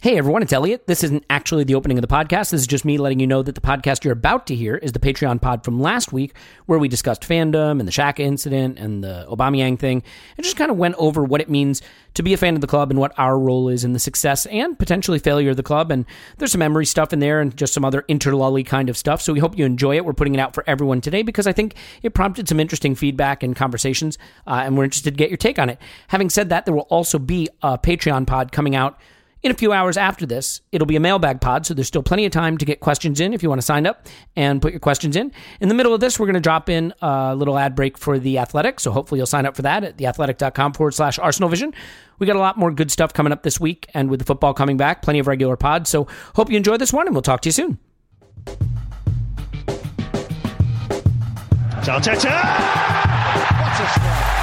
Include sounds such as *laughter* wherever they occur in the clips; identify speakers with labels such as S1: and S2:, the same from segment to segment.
S1: Hey everyone, it's Elliot. This isn't actually the opening of the podcast. This is just me letting you know that the podcast you're about to hear is the Patreon pod from last week, where we discussed fandom and the Shaka incident and the Aubameyang thing, and just kind of went over what it means to be a fan of the club and what our role is in the success and potentially failure of the club. And there's some memory stuff in there and just some other interlully kind of stuff. So we hope you enjoy it. We're putting it out for everyone today because I think it prompted some interesting feedback and conversations, uh, and we're interested to get your take on it. Having said that, there will also be a Patreon pod coming out in a few hours after this, it'll be a mailbag pod, so there's still plenty of time to get questions in if you want to sign up and put your questions in. In the middle of this, we're going to drop in a little ad break for The Athletic, so hopefully you'll sign up for that at theathletic.com forward slash Arsenal Vision. We got a lot more good stuff coming up this week, and with the football coming back, plenty of regular pods. So hope you enjoy this one, and we'll talk to you soon.
S2: Arteta! What a strike!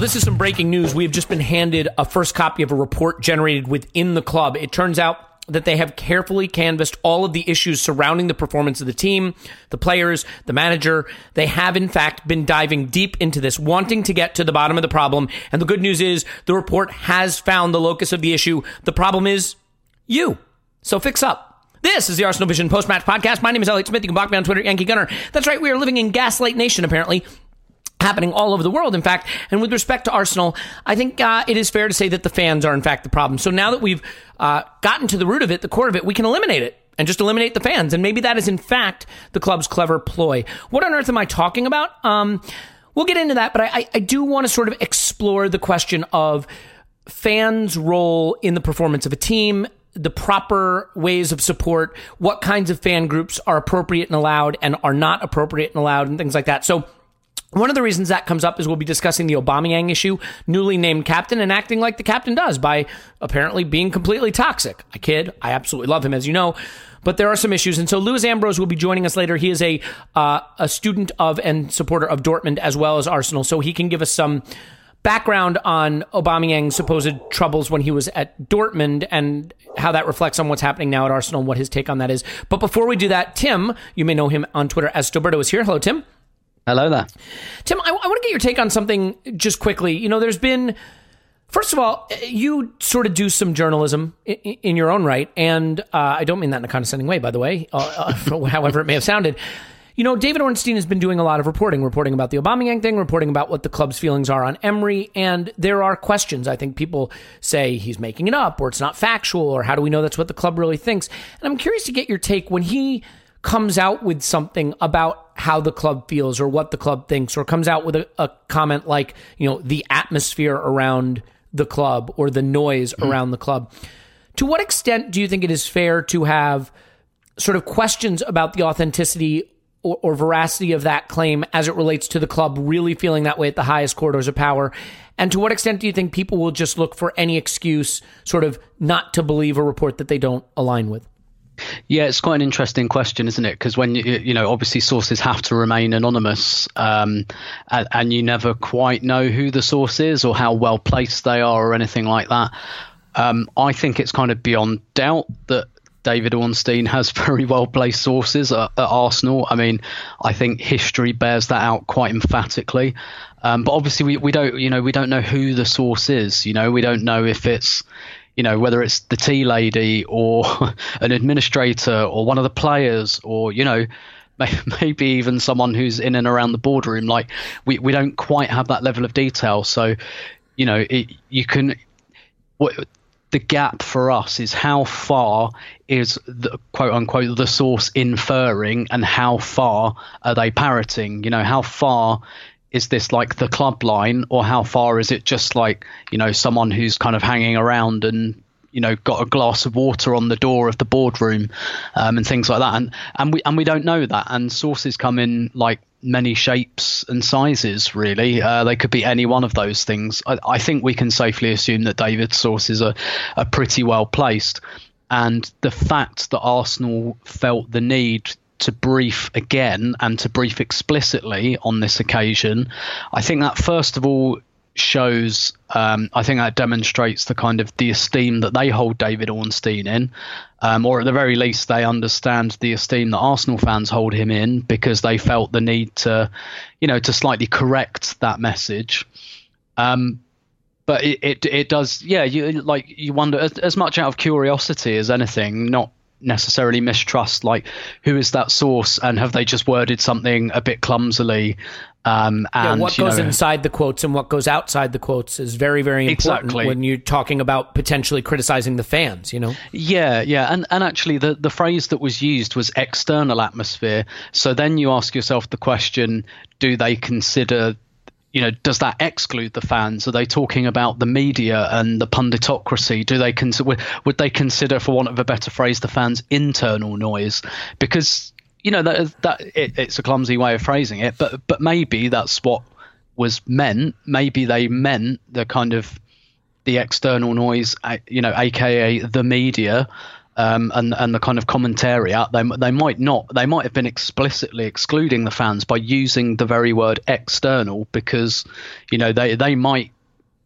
S1: This is some breaking news. We have just been handed a first copy of a report generated within the club. It turns out that they have carefully canvassed all of the issues surrounding the performance of the team, the players, the manager. They have, in fact, been diving deep into this, wanting to get to the bottom of the problem. And the good news is the report has found the locus of the issue. The problem is you. So fix up. This is the Arsenal Vision post match podcast. My name is Elliot Smith. You can block me on Twitter, Yankee Gunner. That's right. We are living in Gaslight Nation, apparently happening all over the world, in fact. And with respect to Arsenal, I think uh, it is fair to say that the fans are, in fact, the problem. So now that we've uh, gotten to the root of it, the core of it, we can eliminate it and just eliminate the fans. And maybe that is, in fact, the club's clever ploy. What on earth am I talking about? Um, we'll get into that, but I, I do want to sort of explore the question of fans' role in the performance of a team the proper ways of support, what kinds of fan groups are appropriate and allowed and are not appropriate and allowed, and things like that. So, one of the reasons that comes up is we'll be discussing the Aubameyang issue, newly named captain and acting like the captain does by apparently being completely toxic. I kid. I absolutely love him, as you know. But there are some issues, and so Lewis Ambrose will be joining us later. He is a uh, a student of and supporter of Dortmund as well as Arsenal, so he can give us some background on Aubameyang's supposed troubles when he was at Dortmund and how that reflects on what's happening now at Arsenal and what his take on that is. But before we do that, Tim, you may know him on Twitter as Stillberto, is here. Hello, Tim.
S3: Hello there.
S1: Tim, I, I want to get your take on something just quickly. You know, there's been, first of all, you sort of do some journalism in, in your own right. And uh, I don't mean that in a condescending way, by the way, uh, uh, *laughs* however it may have sounded. You know, David Ornstein has been doing a lot of reporting, reporting about the Aubameyang thing, reporting about what the club's feelings are on Emery, and there are questions. I think people say he's making it up, or it's not factual, or how do we know that's what the club really thinks? And I'm curious to get your take when he comes out with something about how the club feels or what the club thinks, or comes out with a, a comment like, you know, the atmosphere around the club or the noise mm. around the club. To what extent do you think it is fair to have sort of questions about the authenticity or, or, veracity of that claim as it relates to the club really feeling that way at the highest corridors of power? And to what extent do you think people will just look for any excuse, sort of not to believe a report that they don't align with?
S3: Yeah, it's quite an interesting question, isn't it? Because when you you know, obviously sources have to remain anonymous, um, and, and, you never quite know who the source is or how well placed they are or anything like that. Um, I think it's kind of beyond doubt that David Ornstein has *laughs* very well placed sources at, at, Arsenal. I mean, I think history bears that out quite emphatically. Um, but obviously, we, we don't you know we don't know who the source is. You know, we don't know if it's you know whether it's the tea lady or *laughs* an administrator or one of the players or you know *laughs* maybe even someone who's in and around the boardroom. Like we we don't quite have that level of detail. So you know it, you can. What, the gap for us is how far is the quote unquote the source inferring and how far are they parroting you know how far is this like the club line or how far is it just like you know someone who's kind of hanging around and you know got a glass of water on the door of the boardroom um, and things like that? And and we and we don't know that. And sources come in like many shapes and sizes really. Uh, they could be any one of those things. I, I, think we can safely assume that David's sources are, are pretty well placed. And the fact that Arsenal felt the need to brief again and to brief explicitly on this occasion, I think that first of all shows um, I think that demonstrates the kind of the esteem that they hold David Ornstein in, um, or at the very least they understand the esteem that Arsenal fans hold him in because they felt the need to, you know, to slightly correct that message. Um, but it, it, it does yeah you like you wonder as, as much out of curiosity as anything not necessarily mistrust like who is that source and have they just worded something a bit clumsily? Um, and
S1: yeah, what goes know, inside the quotes and what goes outside the quotes is very very important exactly. when you're talking about potentially criticizing the fans you know?
S3: Yeah yeah and and actually the the phrase that was used was external atmosphere. So then you ask yourself the question do they consider you know, does that exclude the fans? Are they talking about the media and the punditocracy? Do they consider would they consider, for want of a better phrase, the fans' internal noise? Because you know that that it, it's a clumsy way of phrasing it, but but maybe that's what was meant. Maybe they meant the kind of the external noise, you know, aka the media, um, and and the kind of commentary out, they they might not they might have been explicitly excluding the fans by using the very word external because you know they they might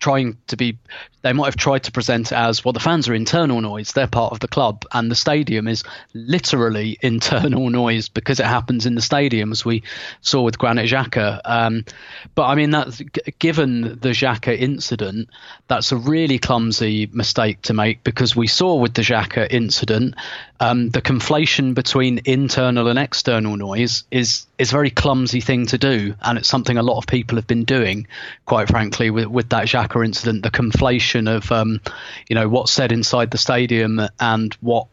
S3: trying to be they might have tried to present it as well the fans are internal noise. They're part of the club. And the stadium is literally *laughs* internal noise because it happens in the stadium as we saw with Granit Xhaka. Um, but I mean that given the Xhaka incident that's a really clumsy mistake to make because we saw with the Xhaka incident um, the conflation between internal and external noise is is a very clumsy thing to do. And it's something a lot of people have been doing quite frankly with, with that Xhaka incident the conflation of um, you know what's said inside the stadium and what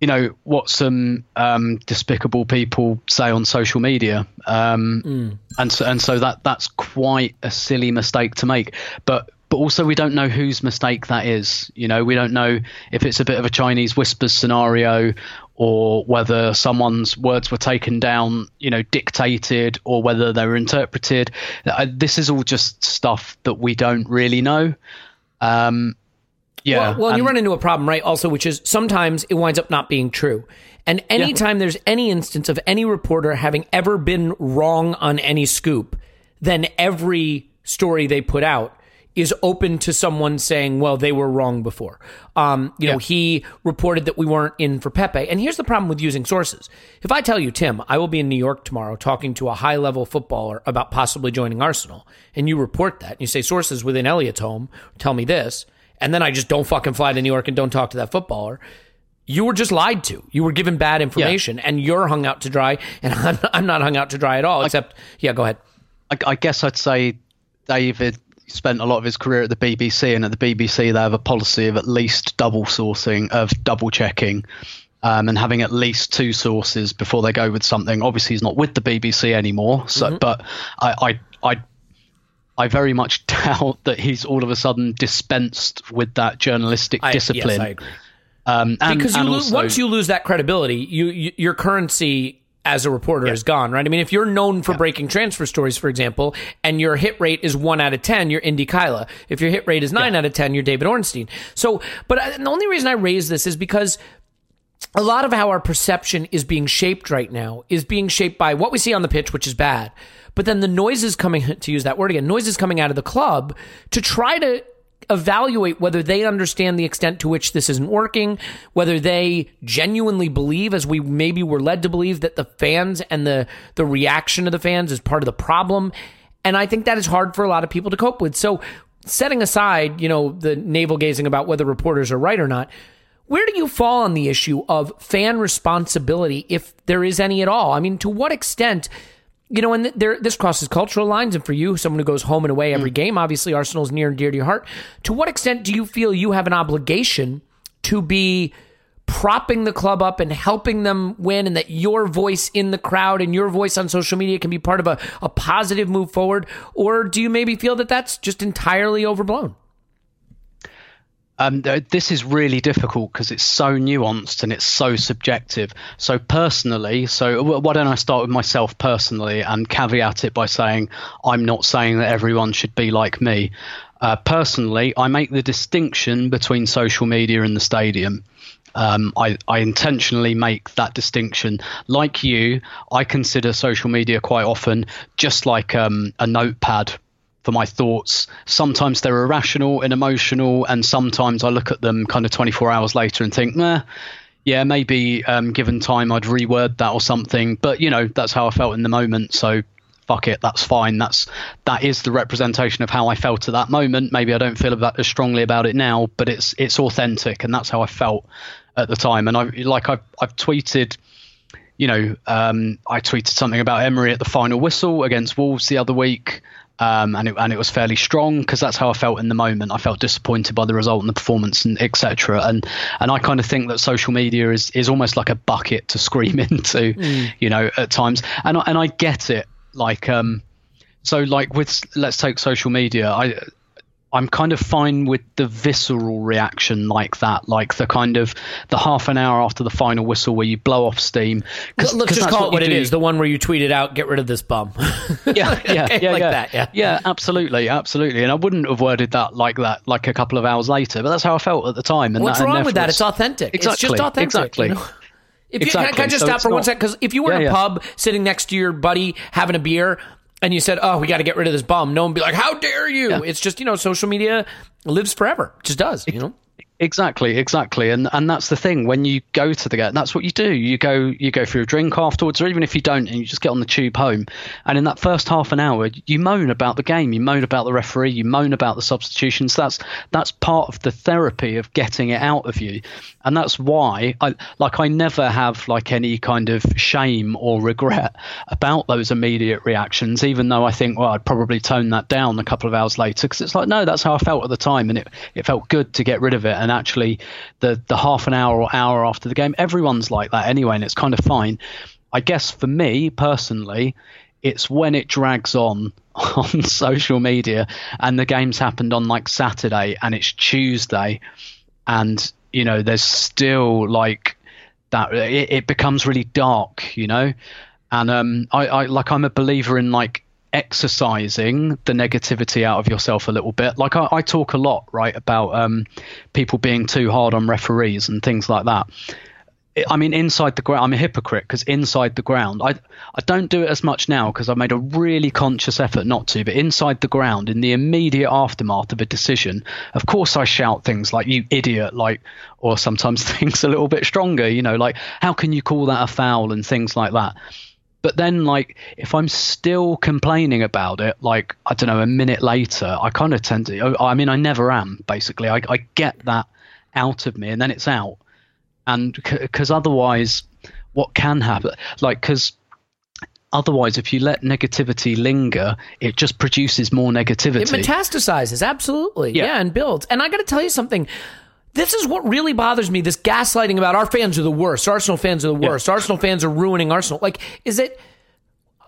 S3: you know what some um, despicable people say on social media, um, mm. and so and so that that's quite a silly mistake to make. But but also we don't know whose mistake that is. You know, we don't know if it's a bit of a Chinese whispers scenario or whether someone's words were taken down, you know, dictated or whether they were interpreted. Uh, this is all just stuff that we don't really know. Um, yeah.
S1: Well, well you run into a problem, right? Also, which is sometimes it winds up not being true. And anytime yeah. there's any instance of any reporter having ever been wrong on any scoop, then every story they put out is open to someone saying, well, they were wrong before. Um, you yeah. know, he reported that we weren't in for Pepe. And here's the problem with using sources. If I tell you, Tim, I will be in New York tomorrow talking to a high level footballer about possibly joining Arsenal, and you report that, and you say sources within Elliot's home tell me this, and then I just don't fucking fly to New York and don't talk to that footballer, you were just lied to. You were given bad information, yeah. and you're hung out to dry, and I'm, *laughs* I'm not hung out to dry at all, except, yeah, go ahead.
S3: I, I guess I'd say David spent a lot of his career at the BBC, and at the BBC they have a policy of at least double sourcing, of double checking. um, and having at least two sources before they go with something. Obviously, he's not with the BBC anymore, so mm-hmm. but I, I I I very much *laughs* doubt that he's all of a sudden dispensed with that journalistic
S1: I,
S3: discipline.
S1: Yes, I agree. Um, and, because you and also, once you lose that credibility, you, you your currency as a reporter yeah. is gone, right? I mean, if you're known for yeah. breaking transfer stories, for example, and your hit rate is one out of 10, you're Indykaila. If your hit rate is nine yeah. out of 10, you're David Ornstein. So, but I, the only reason I raise this is because a lot of how our perception is being shaped right now is being shaped by what we see on the pitch, which is bad. But then the noises coming, *laughs* to use that word again, noises coming out of the club to try to evaluate whether they understand the extent to which this isn't working, whether they genuinely believe, as we maybe were led to believe, that the fans and the, the reaction of the fans is part of the problem. And I think that is hard for a lot of people to cope with. So setting aside, you know, the navel gazing about whether reporters are right or not, where do you fall on the issue of fan responsibility, if there is any at all? I mean, to what extent you know, and there, this crosses cultural lines. And for you, someone who goes home and away every mm. game, obviously Arsenal's near and dear to your heart. To what extent do you feel you have an obligation to be propping the club up and helping them win, and that your voice in the crowd and your voice on social media can be part of a, a positive move forward? Or do you maybe feel that that's just entirely overblown?
S3: Um, this is really difficult because it's so nuanced and it's so subjective. So personally, so why don't I start with myself personally and caveat it by saying I'm not saying that everyone should be like me. Uh, personally, I make the distinction between social media and the stadium. Um, I, I, intentionally make that distinction. Like you, I consider social media quite often just like um, a notepad for my thoughts. Sometimes they're irrational and emotional, and sometimes I look at them kind of 24 hours later and think, yeah, maybe um, given time I'd reword that or something. But you know, that's how I felt in the moment. So fuck it, that's fine. That's that is the representation of how I felt at that moment. Maybe I don't feel about, as strongly about it now, but it's it's authentic, and that's how I felt at the time. And I like I've I've tweeted you know, um, I tweeted something about Emery at the final whistle against Wolves the other week, um, and it and it was fairly strong because that's how I felt in the moment. I felt disappointed by the result and the performance and etc. And and I kind of think that social media is is almost like a bucket to scream *laughs* into, mm. you know, at times. And I, and I get it. Like um, so like with let's take social media. I I'm kind of fine with the visceral reaction like that, like the kind of the half an hour after the final whistle where you blow off steam.
S1: Cause, Let's just call it what, what it is. The one where you tweeted out, "Get rid of this bum." *laughs*
S3: yeah, yeah,
S1: okay,
S3: yeah,
S1: like
S3: yeah.
S1: that. Yeah,
S3: yeah, absolutely, absolutely. And I wouldn't have worded that like that, like a couple of hours later, but that's how I felt at the time.
S1: And
S3: what's
S1: that, wrong with that? It's authentic.
S3: Exactly,
S1: it's just authentic.
S3: Exactly. You know?
S1: If you, exactly. can, can I just so stop for not, one second? Because if you were yeah, in a yeah. pub sitting next to your buddy having a beer, and you said, "Oh, we got to get rid of this bum," no one would be like, "How dare you?" Yeah. It's just you know, social media lives forever. It just does, you know.
S3: Exactly, exactly, and and that's the thing. When you go to the game, that's what you do. You go, you go for a drink afterwards, or even if you don't, and you just get on the tube home. And in that first half an hour, you moan about the game, you moan about the referee, you moan about the substitutions. That's that's part of the therapy of getting it out of you, and that's why I like I never have like any kind of shame or regret about those immediate reactions, even though I think well I'd probably tone that down a couple of hours later because it's like no, that's how I felt at the time, and it it felt good to get rid of it and actually the the half an hour or hour after the game, everyone's like that anyway, and it's kind of fine. I guess for me personally, it's when it drags on *laughs* on social media and the game's happened on like Saturday and it's Tuesday and you know there's still like that it, it becomes really dark you know and um I, I like I'm a believer in like exercising the negativity out of yourself a little bit. Like I, I talk a lot, right, about um, people being too hard on referees and things like that. I mean, inside the ground, I'm a hypocrite because inside the ground, I I don't do it as much now because I've made a really conscious effort not to. But inside the ground, in the immediate aftermath of a decision, of course I shout things like "you idiot," like, or sometimes *laughs* things a little bit stronger, you know, like "how can you call that a foul" and things like that. But then, like, if I'm still complaining about it, like, I don't know, a minute later, I kind of tend to, I mean, I never am, basically. I, I get that out of me and then it's out. And because c- otherwise, what can happen? Like, because otherwise, if you let negativity linger, it just produces more negativity.
S1: It metastasizes, absolutely. Yeah, yeah and builds. And I got to tell you something this is what really bothers me this gaslighting about our fans are the worst arsenal fans are the worst yeah. arsenal fans are ruining arsenal like is it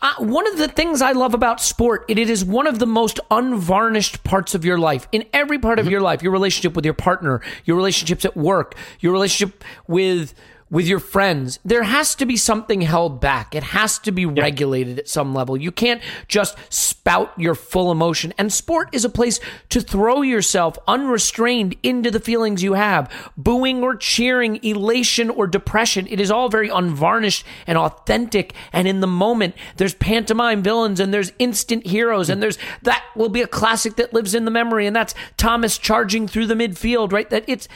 S1: uh, one of the things I love about sport, it, it is one of the most unvarnished parts of your life. In every part of mm-hmm. your life, your relationship with your partner, your relationships at work, your relationship with with your friends, there has to be something held back. It has to be yeah. regulated at some level. You can't just spout your full emotion. And sport is a place to throw yourself unrestrained into the feelings you have. Booing or cheering, elation or depression. It is all very unvarnished and authentic. And in the moment, there's pantomime villains and there's instant heroes. And there's that will be a classic that lives in the memory. And that's Thomas charging through the midfield, right? That it's,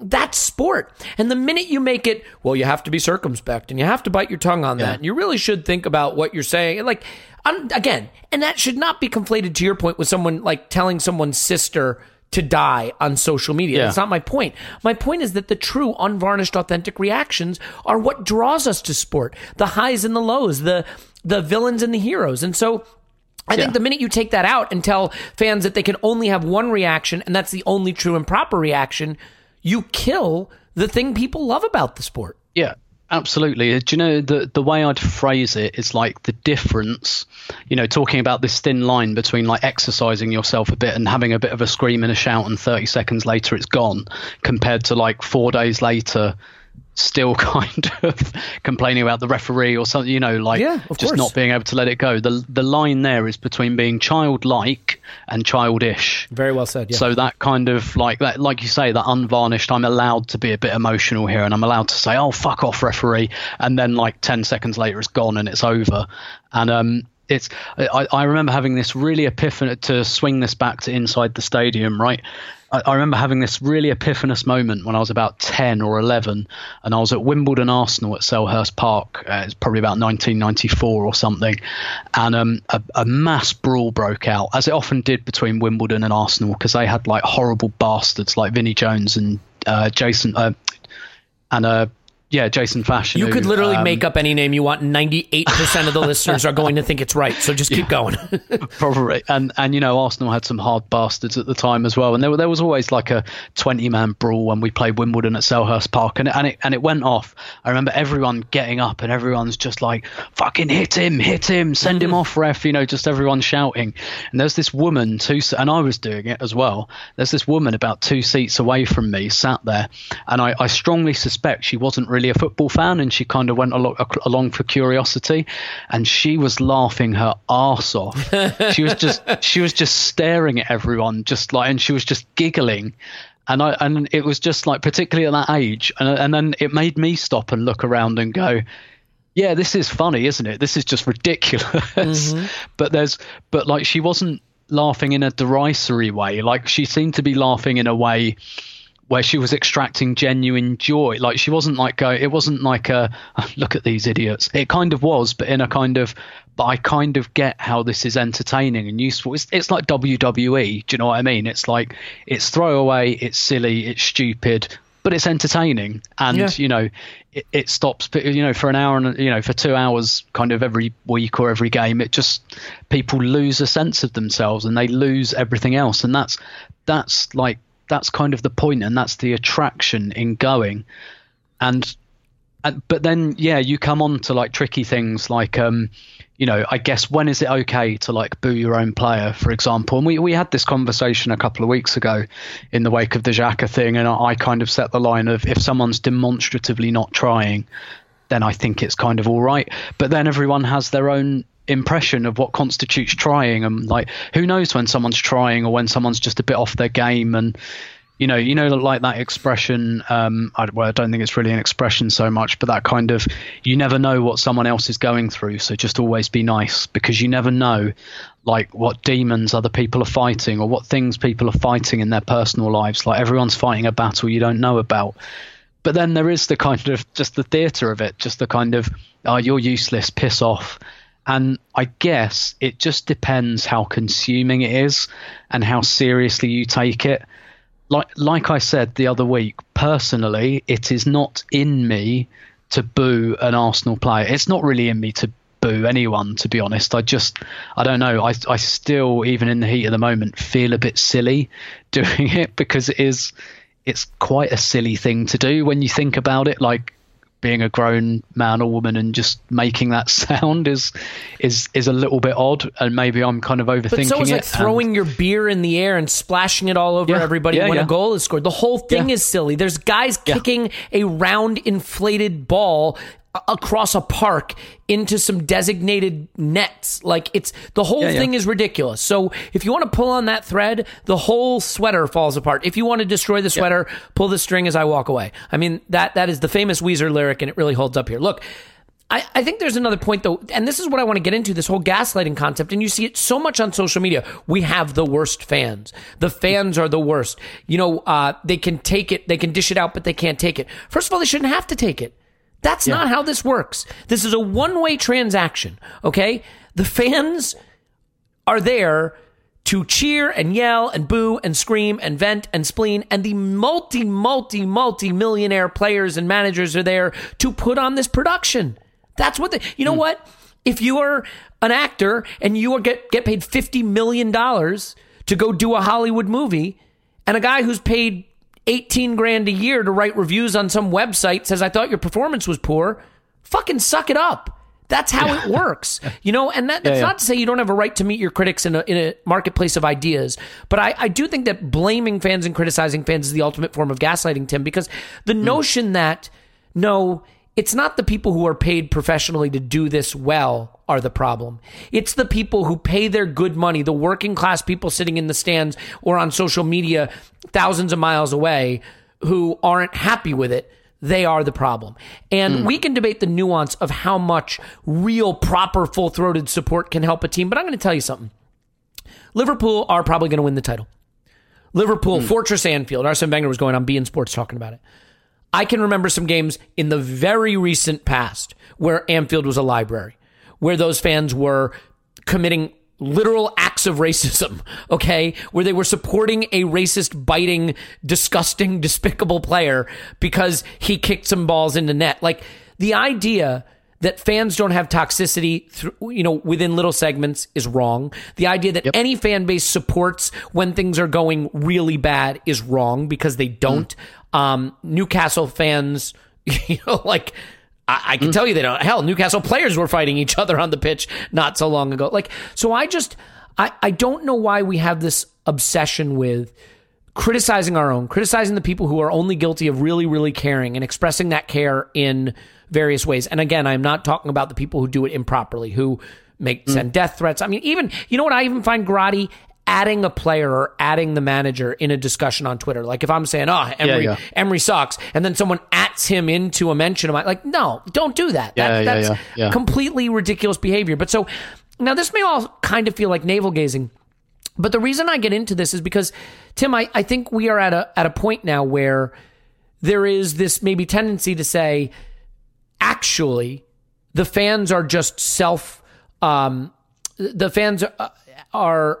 S1: that's sport. And the minute you make it, well, you have to be circumspect and you have to bite your tongue on yeah. that. And you really should think about what you're saying. Like, I'm, again, and that should not be conflated to your point with someone like telling someone's sister to die on social media. Yeah. That's not my point. My point is that the true, unvarnished, authentic reactions are what draws us to sport. The highs and the lows, the the villains and the heroes. And so I think the minute you take that out and tell fans that they can only have one reaction and that's the only true and proper reaction, you kill the thing people love about the sport.
S3: Yeah, absolutely. Uh, do you know the the way I'd phrase it is like the difference, you know, talking about this thin line between like exercising yourself a bit and having a bit of a scream and a shout and 30 seconds later it's gone compared to like 4 days later still *laughs* kind of complaining about the referee or something, you know, like yeah, just course. not being able to let it go. The the line there is between being childlike and childish.
S1: Very well said. Yeah.
S3: So that kind of like that, like you say, that unvarnished. I'm allowed to be a bit emotional here, and I'm allowed to say, "Oh, fuck off, referee," and then like ten seconds later, it's gone and it's over. And um, it's I, I remember having this really epiphany to swing this back to inside the stadium, right? I, I remember having this really epiphanous moment when I was about 10 or 11, and I was at Wimbledon Arsenal at Selhurst Park. Uh, it's probably about 1994 or something, and um, a, a, mass brawl broke out, as it often did between Wimbledon and Arsenal, because they had like horrible bastards like Vinnie Jones and uh, Jason uh, and uh, yeah, Jason Fashion.
S1: You could literally um, make up any name you want. Ninety-eight percent of the *laughs* listeners are going to think it's right. So just keep yeah, going. *laughs*
S3: probably, and and you know Arsenal had some hard bastards at the time as well, and there there was always like a twenty-man brawl when we played Wimbledon at Selhurst Park, and and it and it went off. I remember everyone getting up and everyone's just like, "Fucking hit him, hit him, send him off, ref!" You know, just everyone shouting. And there's this woman two, and I was doing it as well. There's this woman about two seats away from me, sat there, and I, I strongly suspect she wasn't. really really a football fan, and she kind of went along, along for curiosity, and she was laughing her arse off. *laughs* she was just she was just staring at everyone, just like, and she was just giggling. And I and it was just like particularly at that age, and and then it made me stop and look around and go, yeah, this is funny, isn't it? This is just ridiculous. Mm-hmm. *laughs* but there's, but like she wasn't laughing in a derisory way. Like she seemed to be laughing in a way where she was extracting genuine joy. Like she wasn't like a, it wasn't like a *laughs* look at these idiots. It kind of was, but in a kind of but I kind of get how this is entertaining and useful. It's it's like WWE. Do you know what I mean? It's like it's throwaway, it's silly, it's stupid, but it's entertaining. And yeah. you know, it, it stops. You know, for an hour and you know for two hours, kind of every week or every game, it just people lose a sense of themselves and they lose everything else. And that's that's like that's kind of the point and that's the attraction in going. And, and but then yeah you come on to like tricky things like um you know i guess when is it okay to like boo your own player for example? And we, we had this conversation a couple of weeks ago in the wake of the Xhaka thing and I kind of set the line of if someone's demonstratively not trying then i think it's kind of all right. But then everyone has their own impression of what constitutes trying. And like who knows when someone's trying or when someone's just a bit off their game. And you know you know like that expression um I, well, I don't think it's really an expression so much but that kind of you never know what someone else is going through. So just always be nice because you never know like what demons other people are fighting or what things people are fighting in their personal lives. Like everyone's fighting a battle you don't know about. But then there is the kind of just the theater of it just the kind of oh you're useless piss off and I guess it just depends how consuming it is and how seriously you take it. Like like I said the other week, personally, it is not in me to boo an Arsenal player. It's not really in me to boo anyone to be honest i just i don't know i i still even in the heat of the moment feel a bit silly *laughs* doing it because it is it's quite a silly thing to do when you think about it. Like being a grown man or woman and just making that *laughs* sound is is is a little bit odd and maybe I'm kind of overthinking
S1: but so is
S3: it.
S1: like throwing your beer in the air and splashing it all over
S3: Yeah,
S1: everybody
S3: yeah,
S1: when
S3: yeah.
S1: a goal is scored. The whole thing is silly. There's guys kicking a round inflated ball across a park into some designated nets. Like it's the whole
S3: Yeah, yeah.
S1: thing is ridiculous. So if you want to pull on that thread, the whole sweater falls apart. If you want to destroy the sweater, pull the string as I walk away. I mean that that is the famous Weezer lyric, and it really holds up here. Look. I, I think there's another point though, and this is what I want to get into this whole gaslighting concept. And you see it so much on social media. We have the worst fans. The fans are the worst. You know, uh, they can take it, they can dish it out, but they can't take it. First of all, they shouldn't have to take it. That's not how this works. This is a one way transaction. Okay. The fans are there to cheer and yell and boo and scream and vent and spleen. And the multi, multi, multi millionaire players and managers are there to put on this production. That's what the, you know hmm. what? If you are an actor and you are get, get paid $50 million to go do a Hollywood movie and a guy who's paid 18 grand a year to write reviews on some website says, I thought your performance was poor, fucking suck it up. That's how it *laughs* works, you know. And that, that's
S3: yeah.
S1: not to say you don't have a right to meet your critics in a, in a marketplace of ideas, but I, I do think that blaming fans and criticizing fans is the ultimate form of gaslighting, Tim, because the hmm. notion that no, it's not the people who are paid professionally to do this well are the problem. It's the people who pay their good money, the working class people sitting in the stands or on social media thousands of miles away who aren't happy with it. They are the problem. And hmm. we can debate the nuance of how much real, proper, full throated support can help a team. But I'm going to tell you something Liverpool are probably going to win the title. Liverpool, hmm. Fortress Anfield. Arsene Wenger was going on beIN Sports talking about it. I can remember some games in the very recent past where Anfield was a library, where those fans were committing literal acts of racism, *laughs* okay? Where they were supporting a racist, biting, disgusting, *laughs* despicable player because he kicked some balls into net. Like the idea that fans don't have toxicity through, you know, within little segments is wrong. The idea that any fan base supports when things are going really bad is wrong because they don't. Um, Newcastle fans, *laughs* you know, like I, I can mm. tell you they don't. Uh, hell, Newcastle players were fighting each other on the pitch not so long ago. Like, so I just, I, I don't know why we have this obsession with criticizing our own, criticizing the people who are only guilty of really, really caring and expressing that care in various ways. And again, I'm not talking about the people who do it improperly, who make mm. send death threats. I mean, even you know what I even find grotty adding a player or adding the manager in a discussion on Twitter. Like if I'm saying, "Oh, Emery,
S3: yeah.
S1: Emery sucks," and then someone him into a mention of my like, no, don't do that.
S3: Yeah,
S1: that
S3: yeah,
S1: that's
S3: yeah.
S1: completely ridiculous behavior. But so now this may all kind of feel like navel gazing. But the reason I get into this is because Tim, I, I think we are at a at a point now where there is this maybe tendency to say, actually, the fans are just self. Um, the fans are, are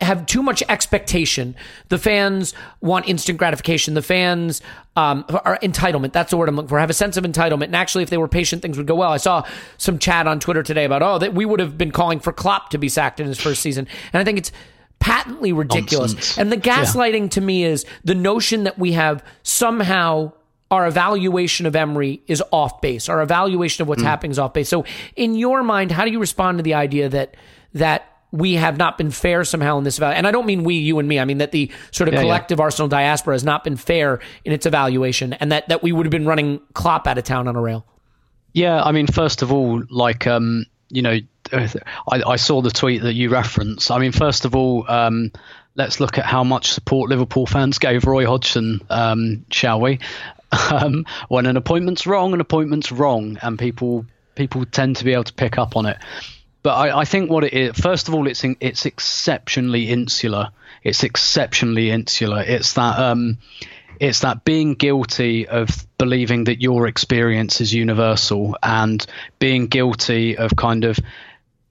S1: have too much expectation. The fans want instant gratification. The fans um, are entitlement. That's the word I'm looking for. Have a sense of entitlement. And actually, if they were patient, things would go well. I saw some chat on Twitter today about oh that we would have been calling for Klopp to be sacked in his first season, and I think it's patently ridiculous.
S3: Nonsense.
S1: And the gaslighting to me is the notion that we have somehow our evaluation of Emery is off base. Our evaluation of what's happening is off base. So, in your mind, how do you respond to the idea that that we have not been fair somehow in this evaluation? And I don't mean we, you and me. I mean that the sort of
S3: Yeah, yeah.
S1: collective Arsenal diaspora has not been fair in its evaluation, and that that we would have been running Klopp out of town on a rail.
S3: Yeah, I mean, first of all, like, um, you know, I, I saw the tweet that you referenced. I mean, first of all, um, let's look at how much support Liverpool fans gave Roy Hodgson, um, shall we? *laughs* Um, when an appointment's wrong, an appointment's wrong, and people people tend to be able to pick up on it. But I, I think what it is, first of all, it's in, it's exceptionally insular. It's exceptionally insular. It's that um, it's that being guilty of believing that your experience is universal and being guilty of kind of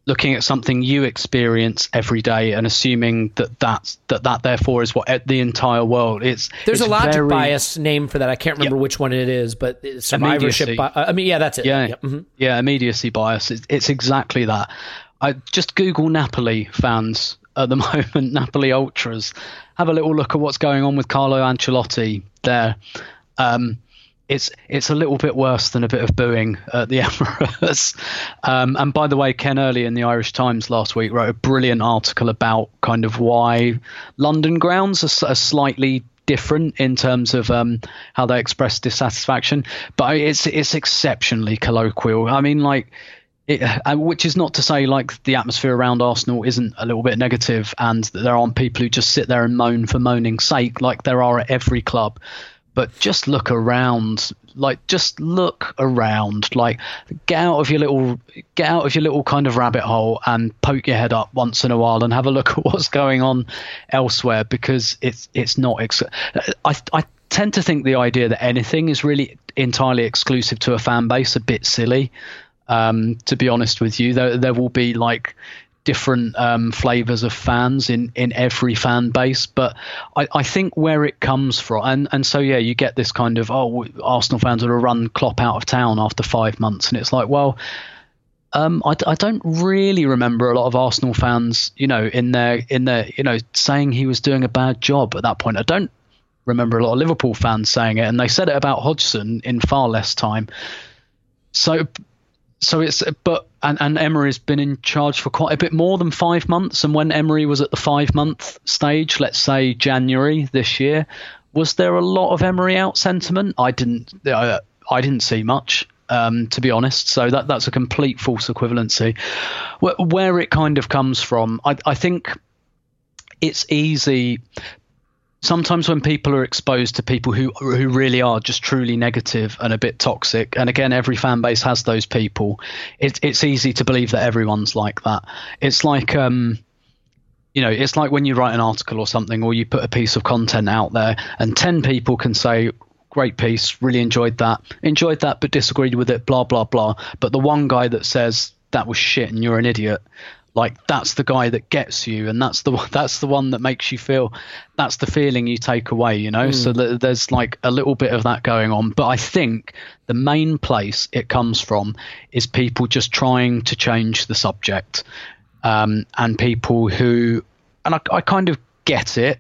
S3: looking at something you experience every day and assuming that that's that that therefore is what the entire world is.
S1: There's
S3: it's
S1: a logic
S3: very-
S1: bias name for that. I can't remember which one it is, but survivorship. Bi- I mean, yeah, that's it.
S3: yeah
S1: mhm.
S3: yeah immediacy bias it's, it's exactly that I just Google Napoli fans at the *laughs* moment, Napoli ultras, have a little look at what's going on with Carlo Ancelotti there. Um, it's it's a little bit worse than a bit of booing at the *laughs* Emirates. Um, and by the way, Ken Early in the Irish Times last week wrote a brilliant article about kind of why London grounds are, are slightly different in terms of um, how they express dissatisfaction, but it's it's exceptionally colloquial. I mean, like. It, uh, which is not to say like the atmosphere around Arsenal isn't a little bit negative and there aren't people who just sit there and moan for moaning's sake like there are at every club but just look around like just look around like get out of your little get out of your little kind of rabbit hole and poke your head up once in a while and have a look *laughs* at what's going on elsewhere because it's it's not ex- I, I tend to think the idea that anything is really entirely exclusive to a fan base a bit silly. Um, to be honest with you there, there will be like different um, flavors of fans in, in every fan base. But I, I think where it comes from, and, and so, yeah, you get this kind of, oh, Arsenal fans would have run Klopp out of town after five months. And it's like, well, um, I, I, don't really remember a lot of Arsenal fans, you know, in their in their, you know, saying he was doing a bad job at that point. I don't remember a lot of Liverpool fans saying it, and they said it about Hodgson in far less time. So, so it's but and, and Emery's been in charge for quite a bit more than five months. And when Emery was at the five month stage, let's say January this year, was there a lot of Emery out sentiment? I didn't. I, I didn't see much. Um, to be honest, so that that's a complete false equivalency. Where, where it kind of comes from, I, I think it's easy sometimes when people are exposed to people who who really are just truly negative and a bit toxic, and again, every fan base has those people. It's it's easy to believe that everyone's like that. It's like um, you know, it's like when you write an article or something, or you put a piece of content out there, and ten people can say. Great piece, really enjoyed that. Enjoyed that, but disagreed with it. Blah blah blah. But the one guy that says that was shit and you're an idiot, like that's the guy that gets you and that's the *laughs* that's the one that makes you feel that's the feeling you take away you know mm. so th- there's like a little bit of that going on but i think the main place it comes from is people just trying to change the subject um, and people who and I, I kind of get it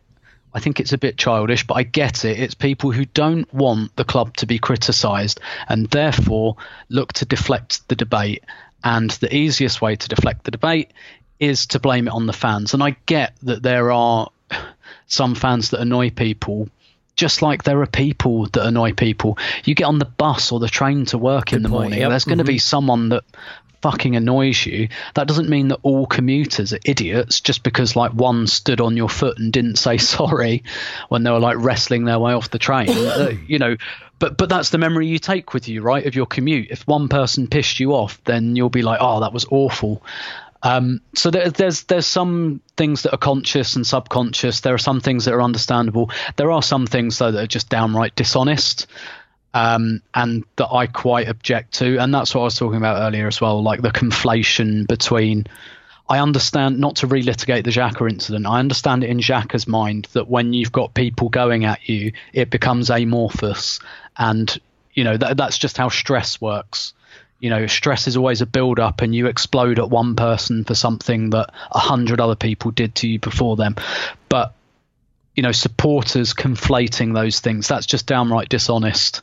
S3: I think it's a bit childish, but I get it. It's people who don't want the club to be criticised and therefore look to deflect the debate and the easiest way to deflect the debate is to blame it on the fans. And I get that there are some fans that annoy people, just like there are people that annoy people. You get on the bus or the train to work Good in the point, morning, yep. there's going to mm-hmm. be someone that fucking annoys you, that doesn't mean that all commuters are idiots just because like one stood on your foot and didn't say *laughs* sorry when they were like wrestling their way off the train. *coughs* you know, but but that's the memory you take with you, right? Of your commute. If one person pissed you off, then you'll be like, "Oh, that was awful." Um, so there, there's there's some things that are conscious and subconscious. There are some things that are understandable. There are some things though that are just downright dishonest, um, and that I quite object to. And that's what I was talking about earlier as well, like the conflation between I understand not to relitigate the Xhaka incident. I understand it in Xhaka's mind that when you've got people going at you, it becomes amorphous, and you know that that's just how stress works. You know, stress is always a build up, and you explode at one person for something that a hundred other people did to you before them. But you know, supporters conflating those things—that's just downright dishonest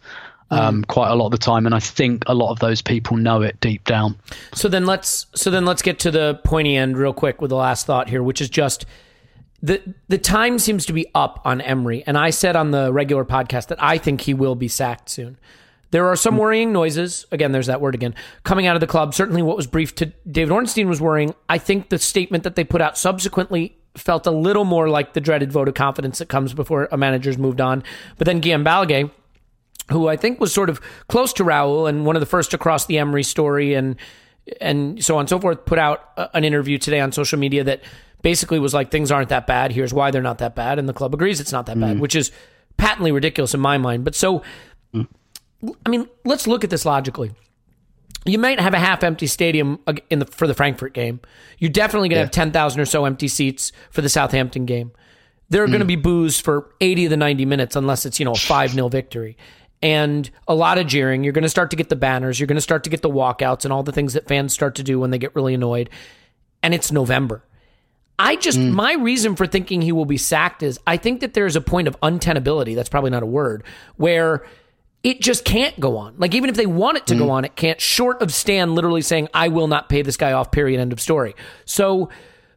S3: um, mm. quite a lot of the time, and I think a lot of those people know it deep down.
S1: So then let's so then let's get to the pointy end real quick with the last thought here, which is just the the time seems to be up on Emery, and I said on the regular podcast that I think he will be sacked soon. There are some mm. worrying noises. Again, there's that word again coming out of the club. Certainly, what was briefed to David Ornstein was worrying. I think the statement that they put out subsequently felt a little more like the dreaded vote of confidence that comes before a manager's moved on. But then Guillaume Balagué who I think was sort of close to Raul and one of the first to cross the Emery story and and so on and so forth, put out an interview today on social media that basically was like things aren't that bad. Here's why they're not that bad, and the club agrees it's not that mm. bad, which is patently ridiculous in my mind. But so, mm. I mean, let's look at this logically. You might have a half empty stadium in the for the Frankfurt game. You're definitely going to yeah. have ten thousand or so empty seats for the Southampton game. There are mm. going to be boos for eighty of the ninety minutes, unless it's you know a five 0 victory and a lot of jeering. You're going to start to get the banners. You're going to start to get the walkouts and all the things that fans start to do when they get really annoyed. And it's November. I just mm. my reason for thinking he will be sacked is I think that there's a point of untenability. That's probably not a word where it just can't go on. Like even if they want it to mm. go on, it can't. Short of Stan literally saying, "I will not pay this guy off." Period. End of story. So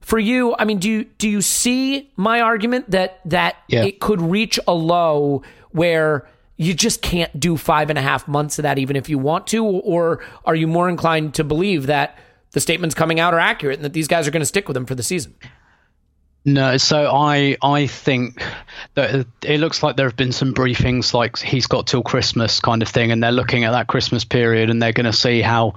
S1: for you, I mean, do you do you see my argument that that yeah. it could reach a low where you just can't do five and a half months of that, even if you want to, or are you more inclined to believe that? the statements coming out are accurate and that these guys are going to stick with him for the season.
S3: No, so I I think that it looks like there have been some briefings like he's got till Christmas kind of thing, and they're looking at that Christmas period and they're going to see how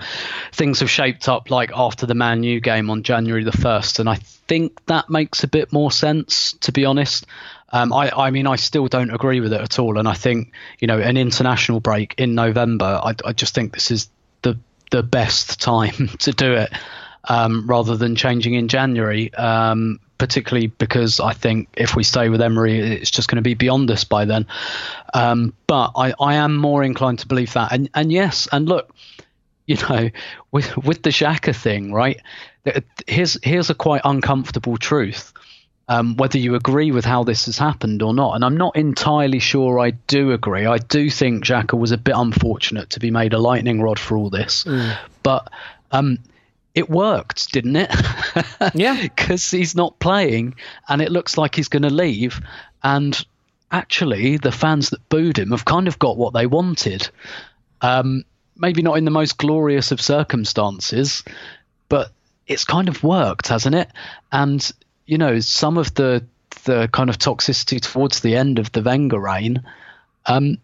S3: things have shaped up like after the Man U game on January the first, and I think that makes a bit more sense to be honest. Um, I, I mean, I still don't agree with it at all, and I think you know an international break in November. I, I just think this is the the best *laughs* time to do it um, rather than changing in January. Um, particularly because I think if we stay with Emery, it's just going to be beyond us by then. Um, but I, I am more inclined to believe that. And and yes, and look, you know, with with the Xhaka thing, right? Here's here's a quite uncomfortable truth. Um, whether you agree with how this has happened or not. And I'm not entirely sure I do agree. I do think Xhaka was a bit unfortunate to be made a lightning rod for all this. Mm. But um, it worked, didn't it? *laughs*
S1: yeah.
S3: Because he's not playing and it looks like he's going to leave. And actually, the fans that booed him have kind of got what they wanted. Um, maybe not in the most glorious of circumstances, but it's kind of worked, hasn't it? And, you know, some of the the kind of toxicity towards the end of the Wenger reign, um,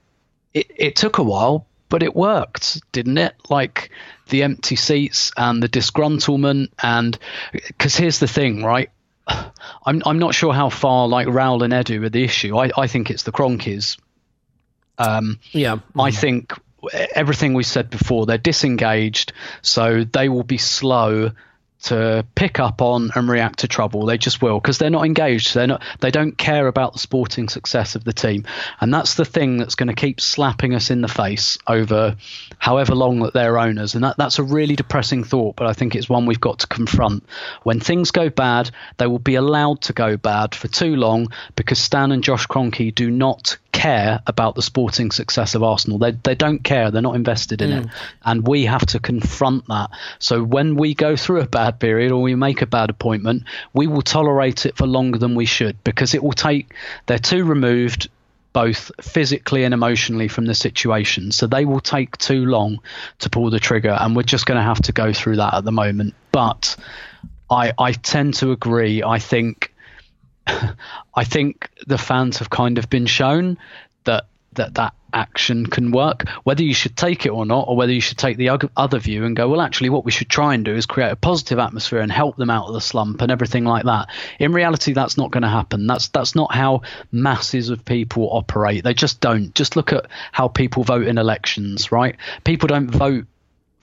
S3: it, it took a while, but it worked, didn't it? Like the empty seats and the disgruntlement, and because here's the thing, right? *sighs* I'm I'm not sure how far like Raul and Edu are the issue. I, I think it's the Kroenkes. Um,
S1: yeah,
S3: I think everything we said before, they're disengaged, so they will be slow to pick up on and react to trouble. They just will because they're not engaged. They're not. They don't care about the sporting success of the team, and that's the thing that's going to keep slapping us in the face over however long that they're owners. And that, that's a really depressing thought, but I think it's one we've got to confront. When things go bad, they will be allowed to go bad for too long because Stan and Josh Kroenke do not care about the sporting success of Arsenal. They they don't care. They're not invested in mm. it, and we have to confront that. So when we go through a bad period or we make a bad appointment, we will tolerate it for longer than we should because it will take. They're too removed both physically and emotionally from the situation. So they will take too long to pull the trigger, and we're just going to have to go through that at the moment. But I, I tend to agree. I think *laughs* I think the fans have kind of been shown that that action can work. Whether you should take it or not, or whether you should take the other view and go, well, actually, what we should try and do is create a positive atmosphere and help them out of the slump and everything like that. In reality, that's not going to happen. That's that's not how masses of people operate. They just don't. Just look at how people vote in elections, right? People don't vote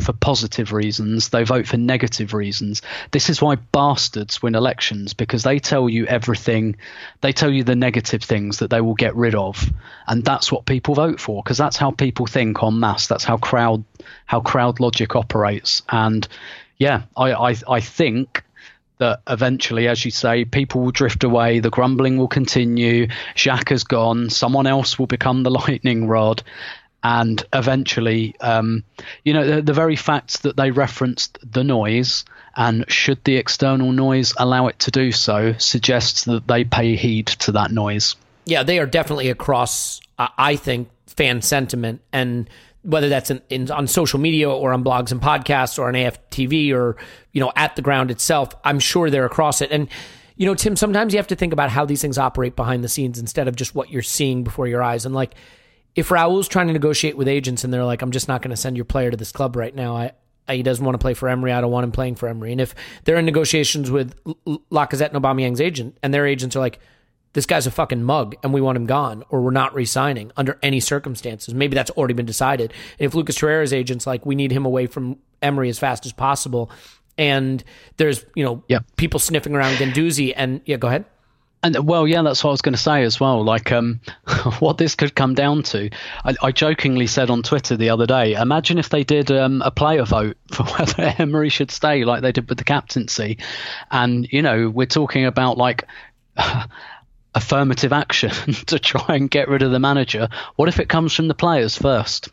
S3: for positive reasons, they vote for negative reasons. This is why bastards win elections because they tell you everything, they tell you the negative things that they will get rid of, and that's what people vote for because that's how people think en masse. That's how crowd how crowd logic operates. And yeah, I I, I think that eventually, as you say, people will drift away, the grumbling will continue, Xhaka's gone, someone else will become the *laughs* lightning rod, and eventually, um, you know, the, the, very fact that they referenced the noise and should the external noise allow it to do so suggests that they pay heed to that noise.
S1: Yeah, they are definitely across, uh, I think, fan sentiment and whether that's in, in, on social media or on blogs and podcasts or on AFTV or you know at the ground itself, I'm sure they're across it. And you know, Tim, sometimes you have to think about how these things operate behind the scenes instead of just what you're seeing before your eyes. And like if Raul's trying to negotiate with agents and they're like, I'm just not going to send your player to this club right now, I, I, he doesn't want to play for Emery. I don't want him playing for Emery. And if they're in negotiations with L- Lacazette and Aubameyang's agent, and their agents are like, this guy's a fucking mug and we want him gone, or we're not re-signing under any circumstances. Maybe that's already been decided. And if Lucas Torreira's agent's like, we need him away from Emery as fast as possible, and there's you know people sniffing around Guendouzi, and yeah, go ahead.
S3: And well, yeah, that's what I was going to say as well. Like, um, *laughs* what this could come down to, I, I, jokingly said on Twitter the other day. Imagine if they did um, a player vote *laughs* for whether Emery should stay, like they did with the captaincy, and you know, we're talking about like. *sighs* affirmative action *laughs* to try and get rid of the manager. What if it comes from the players first?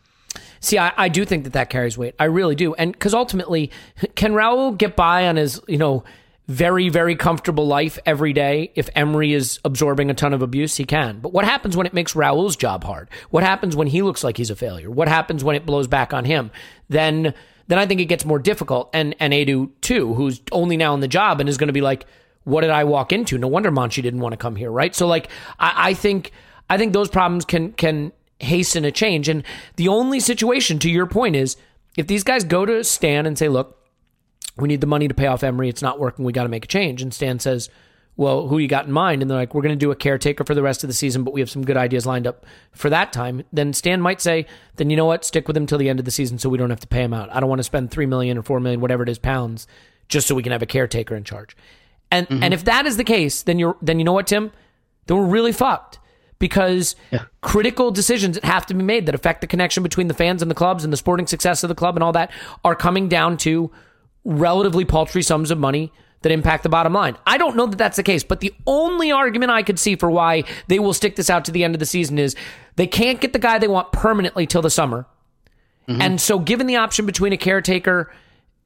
S1: See, I, I do think that that carries weight. I really do. And because ultimately, can Raul get by on his, you know, very, very comfortable life every day. If Emery is absorbing a ton of abuse, he can. But what happens when it makes Raul's job hard? What happens when he looks like he's a failure? What happens when it blows back on him? Then, then I think it gets more difficult. And and Edu too, who's only now in the job and is going to be like, what did I walk into? No wonder Monchi didn't want to come here, right? So like, I, I think I think those problems can can hasten a change. And the only situation, to your point, is if these guys go to Stan and say, look we need the money to pay off Emery. It's not working. We got to make a change. And Stan says, well, who you got in mind? And they're like, we're going to do a caretaker for the rest of the season, but we have some good ideas lined up for that time. Then Stan might say, then you know what? Stick with him till the end of the season so we don't have to pay him out. I don't want to spend three million or four million, whatever it is, pounds, just so we can have a caretaker in charge. And mm-hmm. and if that is the case, then you're then you know what, Tim? Then we're really fucked because yeah. critical decisions that have to be made that affect the connection between the fans and the clubs and the sporting success of the club and all that are coming down to relatively paltry sums of money that impact the bottom line. I don't know that that's the case, but the only argument I could see for why they will stick this out to the end of the season is they can't get the guy they want permanently till the summer. Mm-hmm. And so, given the option between a caretaker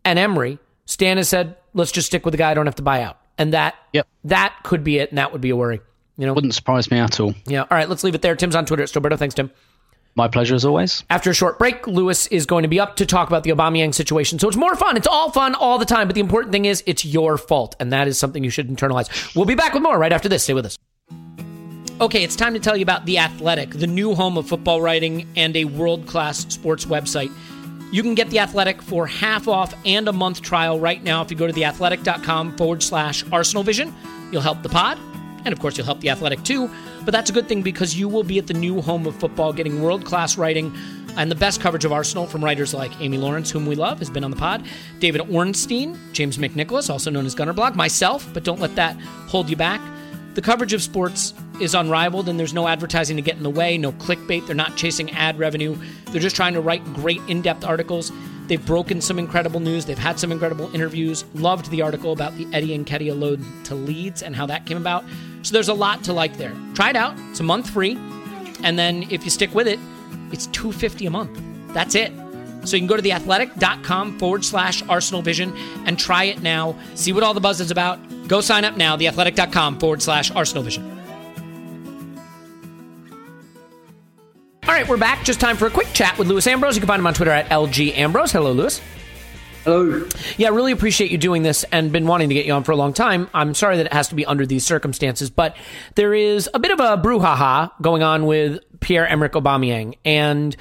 S1: and Emery, Stan has said, let's just stick with the guy I don't have to buy out. And that yep. that could be it, and that would be a worry. You know,
S3: wouldn't surprise me at all.
S1: Yeah. All right, let's leave it there. Tim's on Twitter at Stillberto. Thanks, Tim.
S3: My pleasure as always.
S1: After a short break, Lewis is going to be up to talk about the Aubameyang situation. So it's more fun. It's all fun all the time. But the important thing is it's your fault. And that is something you should internalize. We'll be back with more right after this. Stay with us. Okay, it's time to tell you about The Athletic, the new home of football writing and a world class sports website. You can get The Athletic for half off and a month trial right now if you go to theathletic.com forward slash Arsenal Vision. You'll help the pod, and of course, you'll help The Athletic too. But that's a good thing because you will be at the new home of football getting world class writing and the best coverage of Arsenal from writers like Amy Lawrence, whom we love, has been on the pod, David Ornstein, James McNicholas, also known as Gunner Gunnerblog, myself, but don't let that hold you back. The coverage of sports is unrivaled, and there's no advertising to get in the way, no clickbait. They're not chasing ad revenue. They're just trying to write great in depth articles. They've broken some incredible news. They've had some incredible interviews. Loved the article about the Eddie Nketiah load to Leeds and how that came about. So there's a lot to like there. Try it out. It's a month free. And then if you stick with it, it's 250 a month. That's it. So you can go to theathletic.com forward slash Arsenal Vision and try it now. See what all the buzz is about. Go sign up now, theathletic.com forward slash Arsenal Vision. All right, we're back. Just time for a quick chat with Lewis Ambrose. You can find him on Twitter at LG Ambrose. Hello, Lewis.
S4: Hello.
S1: Yeah, really appreciate you doing this and been wanting to get you on for a long time. I'm sorry that it has to be under these circumstances, but there is a bit of a brouhaha going on with Pierre Emerick Aubameyang and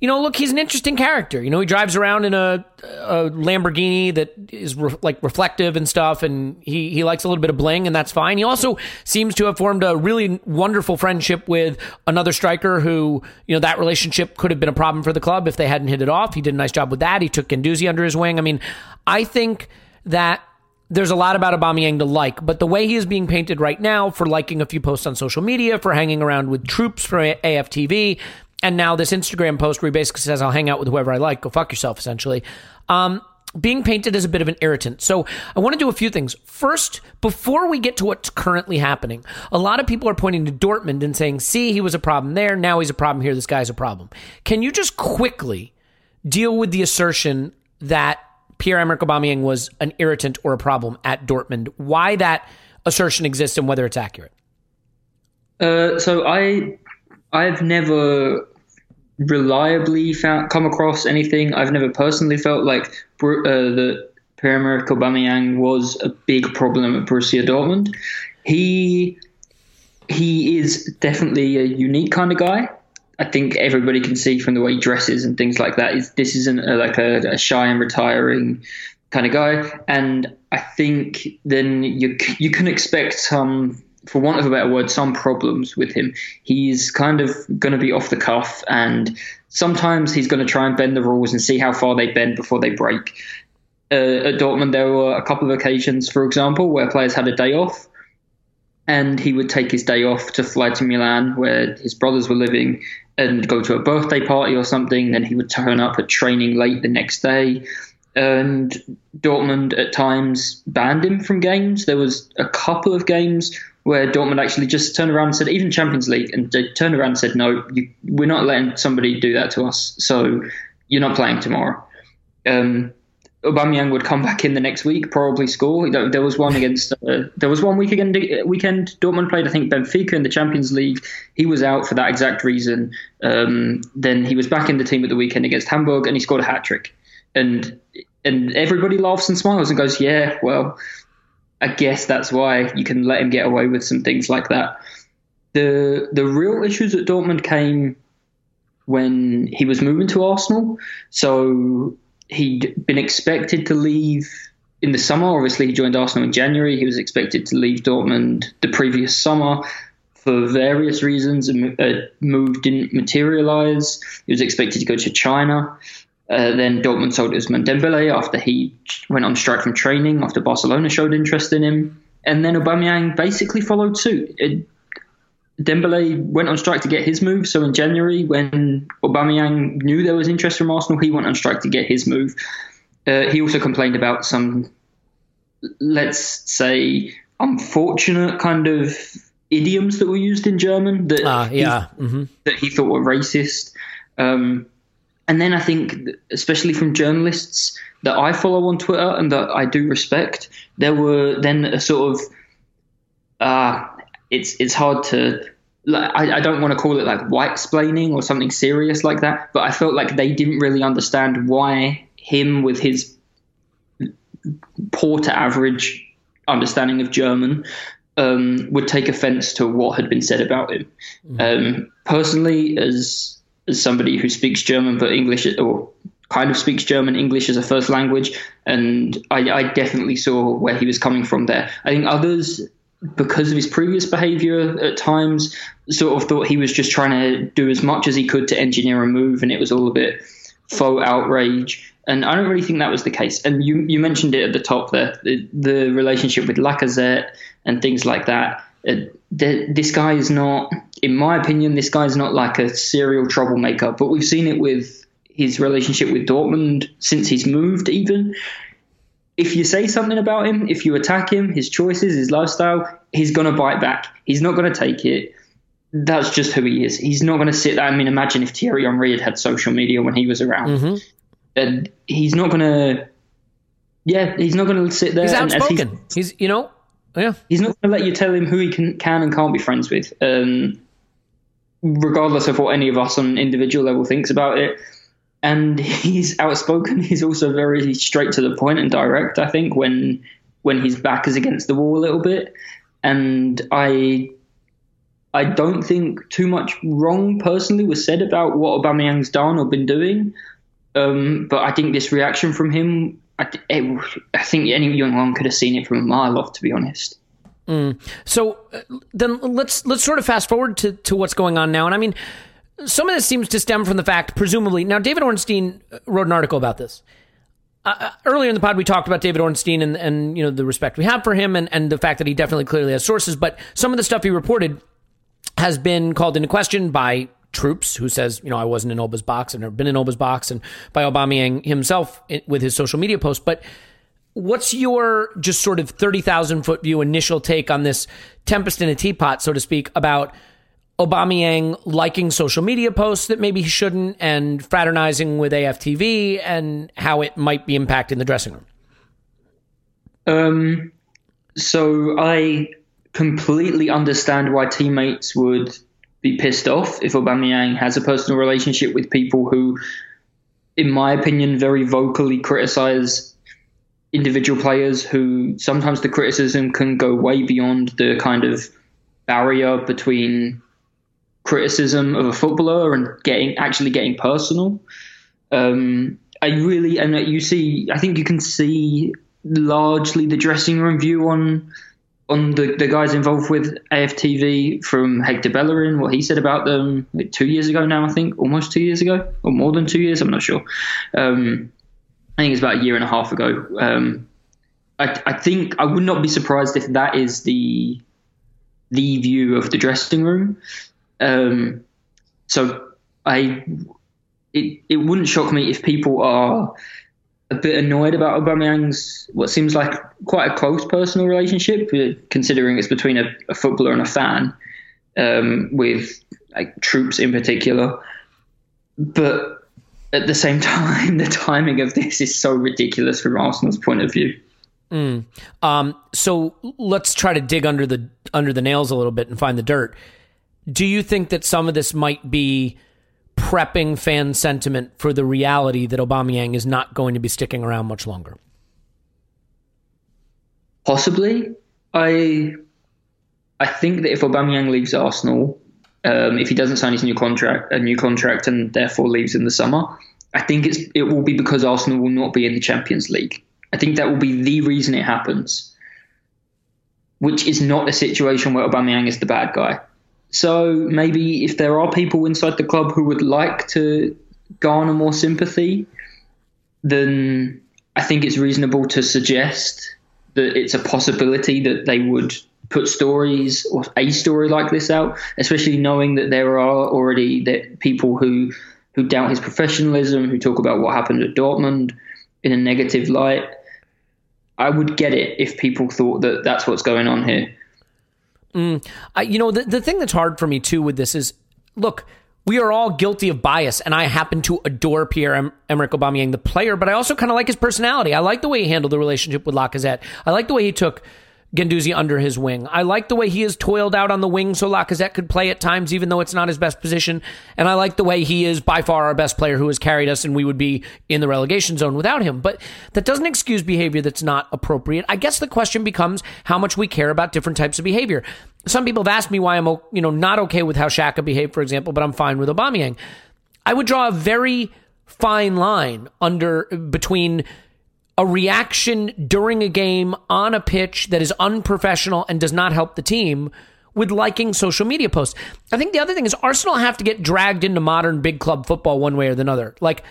S1: you know, look, he's an interesting character. You know, he drives around in a, a Lamborghini that is re- like reflective and stuff, and he, he likes a little bit of bling, and that's fine. He also seems to have formed a really wonderful friendship with another striker who, you know, that relationship could have been a problem for the club if they hadn't hit it off. He did a nice job with that. He took Guendouzi under his wing. I mean, I think that there's a lot about Aubameyang to like, but the way he is being painted right now for liking a few posts on social media, for hanging around with Troopz for AFTV, and now this Instagram post where he basically says, I'll hang out with whoever I like, go fuck yourself, essentially. Um, being painted as a bit of an irritant. So I want to do a few things. First, before we get to what's currently happening, a lot of people are pointing to Dortmund and saying, see, he was a problem there. Now he's a problem here. This guy's a problem. Can you just quickly deal with the assertion that Pierre-Emerick Aubameyang was an irritant or a problem at Dortmund? Why that assertion exists and whether it's accurate?
S4: Uh, so I I've never reliably found come across anything. I've never personally felt like uh, that Pierre-Emerick Aubameyang was a big problem at Borussia Dortmund. He he is definitely a unique kind of guy. I think everybody can see from the way he dresses and things like that. Is this isn't a, like a, a shy and retiring kind of guy, and I think then you you can expect some for want of a better word, some problems with him. He's kind of going to be off the cuff, and sometimes he's going to try and bend the rules and see how far they bend before they break. Uh, at Dortmund, there were a couple of occasions, for example, where players had a day off, and he would take his day off to fly to Milan, where his brothers were living, and go to a birthday party or something. Then he would turn up at training late the next day. And Dortmund at times banned him from games. There was a couple of games where Dortmund actually just turned around and said, even Champions League, and they turned around and said, no, you, we're not letting somebody do that to us. So you're not playing tomorrow. Um, Aubameyang would come *laughs* back in the next week, probably score. There was one against. Uh, there was one week again. Weekend Dortmund played, I think, Benfica in the Champions League. He was out for that exact reason. Um, then he was back in the team at the weekend against Hamburg, and he scored a hat trick. And and everybody laughs and smiles and goes, "Yeah, well, I guess that's why you can let him get away with some things like that." The the real issues at Dortmund came when he was moving to Arsenal. So he'd been expected to leave in the summer. Obviously, he joined Arsenal in January. He was expected to leave Dortmund the previous summer for various reasons. A uh, move didn't materialize. He was expected to go to China. Uh, then Dortmund sold Ousmane Dembele after he went on strike from training, after Barcelona showed interest in him. And then Aubameyang basically followed suit. It, Dembele went on strike to get his move. So in January, when Aubameyang knew there was interest from Arsenal, he went on strike to get his move. Uh, he also complained about some, let's say, unfortunate kind of idioms that were used in German that
S1: uh, yeah.
S4: he, mm-hmm. that he thought were racist. Um, and then I think, especially from journalists that I follow on Twitter and that I do respect, there were then a sort of uh, it's it's hard to like, I, I don't want to call it like white explaining or something serious like that, but I felt like they didn't really understand why him with his poor to average understanding of German um, would take offense to what had been said about him. Mm-hmm. Um, personally, as as somebody who speaks German but English or kind of speaks German, English as a first language, and I, I definitely saw where he was coming from there. I think others because of his previous behavior at times, sort of thought he was just trying to do as much as he could to engineer a move, and it was all a bit faux outrage. And I don't really think that was the case. And you, you mentioned it at the top there the, the relationship with Lacazette and things like that. Uh, the, this guy is not, in my opinion, this guy is not like a serial troublemaker, but we've seen it with his relationship with Dortmund since he's moved, even if you say something about him, if you attack him, his choices, his lifestyle, he's going to bite back. He's not going to take it. That's just who he is. He's not going to sit there. I mean, imagine if Thierry Henry had had social media when he was around.
S1: Mm-hmm.
S4: And he's not going to. Yeah, he's not going to sit there.
S1: He's outspoken. He's, he's, you know, yeah.
S4: He's not going to let you tell him who he can can and can't be friends with, um, regardless of what any of us on an individual level thinks about it and *laughs* he's outspoken. He's also very straight to the point and direct. I think when when his back is against the wall a little bit, and I I don't think too much wrong personally was said about what Aubameyang's done or been doing. Um, but I think this reaction from him, I, it, I think any young one could have seen it from a mile off, to be honest.
S1: Mm. So uh, then let's let's sort of fast forward to to what's going on now, and I mean some of this seems to stem from the fact, presumably. Now, David Ornstein wrote an article about this. Uh, uh, earlier in the pod, we talked about David Ornstein and, and you know the respect we have for him, and, and the fact that he definitely clearly has sources. But some of the stuff he reported has been called into question by Troopz, who says, you know, I wasn't in Oba's box, I've never been in Oba's box, and by Aubameyang himself with his social media post. But what's your just sort of thirty thousand foot view initial take on this tempest in a teapot, so to speak, about Aubameyang liking social media posts that maybe he shouldn't, and fraternizing with AFTV, and how it might be impacting the dressing room.
S4: Um, so I completely understand why teammates would be pissed off if Aubameyang has a personal relationship with people who, in my opinion, very vocally criticize individual players. Who sometimes the criticism can go way beyond the kind of barrier between criticism of a footballer and getting actually getting personal. Um, I really and you see, I think you can see largely the dressing room view on on the, the guys involved with AFTV from Hector Bellerin, what he said about them two years ago now, I think, almost two years ago, or more than two years, I'm not sure. Um, I think it's about a year and a half ago. Um, I, I think I would not be surprised if that is the the view of the dressing room. Um, so I, it it wouldn't shock me if people are a bit annoyed about Aubameyang's what seems like quite a close personal relationship, uh, considering it's between a, a footballer and a fan, um, with like Troopz in particular. But at the same *laughs* time, the timing of this is so ridiculous from Arsenal's point of view.
S1: Mm. Um, so let's try to dig under the under the nails a little bit and find the dirt. Do you think that some of this might be prepping fan sentiment for the reality that Aubameyang is not going to be sticking around much longer?
S4: Possibly. I I think that if Aubameyang leaves Arsenal, um, if he doesn't sign his new contract, a new contract, and therefore leaves in the summer, I think it's it will be because Arsenal will not be in the Champions League. I think that will be the reason it happens, which is not a situation where Aubameyang is the bad guy. So maybe if there are people inside the club who would like to garner more sympathy, then I think it's reasonable to suggest that it's a possibility that they would put stories or a story like this out, especially knowing that there are already that people who who doubt his professionalism, who talk about what happened at Dortmund in a negative light. I would get it if people thought that that's what's going on here.
S1: Mm, I, you know, the, the thing that's hard for me too with this is look, we are all guilty of bias, and I happen to adore Pierre em- Emerick Aubameyang, the player, but I also kind of like his personality. I like the way he handled the relationship with Lacazette. I like the way he took Guendouzi under his wing. I like the way he has toiled out on the wing so Lacazette could play at times, even though it's not his best position. And I like the way he is by far our best player who has carried us, and we would be in the relegation zone without him. But that doesn't excuse behavior that's not appropriate. I guess the question becomes how much we care about different types of behavior. Some people have asked me why I'm, you know, not okay with how Xhaka behaved, for example, but I'm fine with Aubameyang. I would draw a very fine line under between a reaction during a game on a pitch that is unprofessional and does not help the team with liking social media posts. I think the other thing is Arsenal have to get dragged into modern big club football one way or the other. Like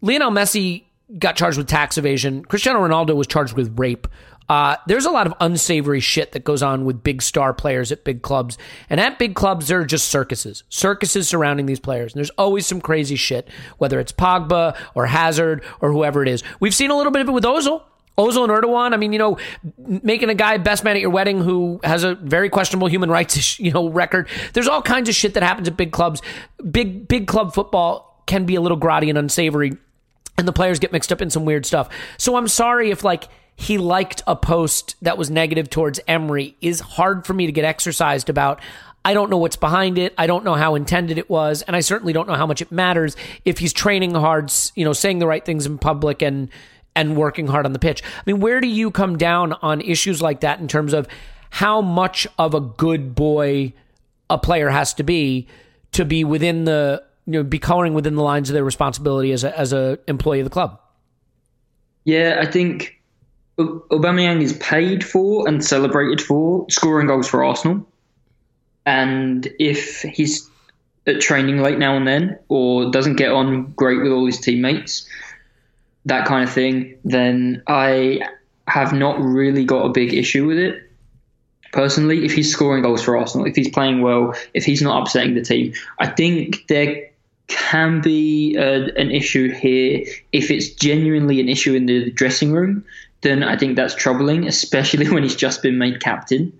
S1: Lionel Messi got charged with tax evasion. Cristiano Ronaldo was charged with rape. Uh, there's a lot of unsavory shit that goes on with big star players at big clubs. And at big clubs, there are just circuses, circuses surrounding these players. And there's always some crazy shit, whether it's Pogba or Hazard or whoever it is. We've seen a little bit of it with Ozil. Ozil and Erdogan, I mean, you know, making a guy best man at your wedding who has a very questionable human rights, *laughs* you know, record. There's all kinds of shit that happens at big clubs. Big, big club football can be a little grotty and unsavory, and the players get mixed up in some weird stuff. So I'm sorry if, like, he liked a post that was negative towards Emery is hard for me to get exercised about. I don't know what's behind it. I don't know how intended it was, and I certainly don't know how much it matters if he's training hard, you know, saying the right things in public and and working hard on the pitch. I mean, where do you come down on issues like that in terms of how much of a good boy a player has to be to be within the you know be coloring within the lines of their responsibility as a as a employee of the club?
S4: Yeah, I think Aubameyang is paid for and celebrated for scoring goals for Arsenal. And if he's at training late now and then, or doesn't get on great with all his teammates, that kind of thing, then I have not really got a big issue with it. Personally, if he's scoring goals for Arsenal, if he's playing well, if he's not upsetting the team, I think there can be uh, an issue here if it's genuinely an issue in the dressing room then I think that's troubling, especially *laughs* when he's just been made captain.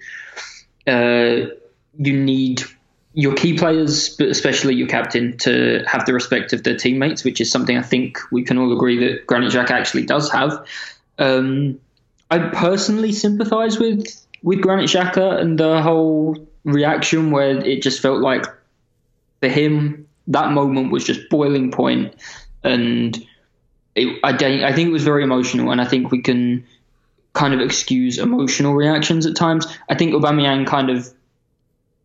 S4: Uh, you need your key players, but especially your captain, to have the respect of their teammates, which is something I think we can all agree that Granit Xhaka actually does have. Um, I personally sympathise with with Granit Xhaka and the whole reaction where it just felt like for him that moment was just boiling point and it, I, I think it was very emotional, and I think we can kind of excuse emotional reactions at times. I think Aubameyang kind of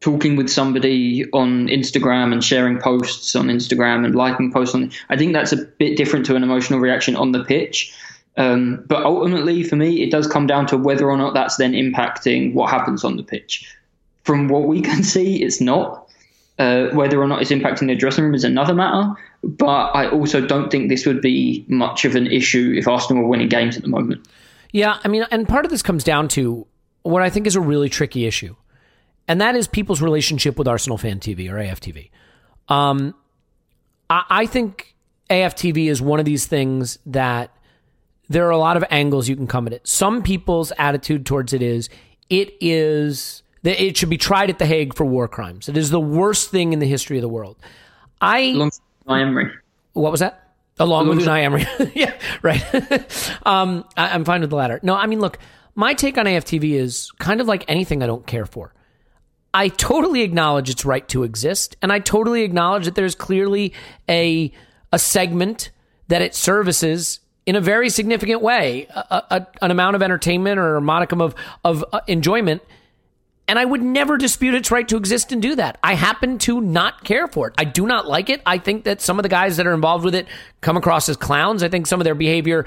S4: talking with somebody on Instagram and sharing posts on Instagram and liking posts on. I think that's a bit different to an emotional reaction on the pitch. Um, but ultimately, for me, it does come down to whether or not that's then impacting what happens on the pitch. From what we can *laughs* see, it's not. Uh, whether or not it's impacting the dressing room is another matter. But I also don't think this would be much of an issue if Arsenal were winning games at the moment.
S1: Yeah, I mean, and part of this comes down to what I think is a really tricky issue. and that is people's relationship with Arsenal Fan TV or AFTV. Um, I, I think AFTV is one of these things that there are a lot of angles you can come at it. Some people's attitude towards it is it is that it should be tried at the Hague for war crimes. It is the worst thing in the history of the world. I
S4: Unai Emery.
S1: What was that? Along with Unai Emery. *laughs* yeah, right. *laughs* um, I, I'm fine with the latter. No, I mean, look, my take on AFTV is kind of like anything I don't care for. I totally acknowledge its right to exist, and I totally acknowledge that there's clearly a a segment that it services in a very significant way, a, a, an amount of entertainment or a modicum of of uh, enjoyment. And I would never dispute its right to exist and do that. I happen to not care for it. I do not like it. I think that some of the guys that are involved with it come across as clowns. I think some of their behavior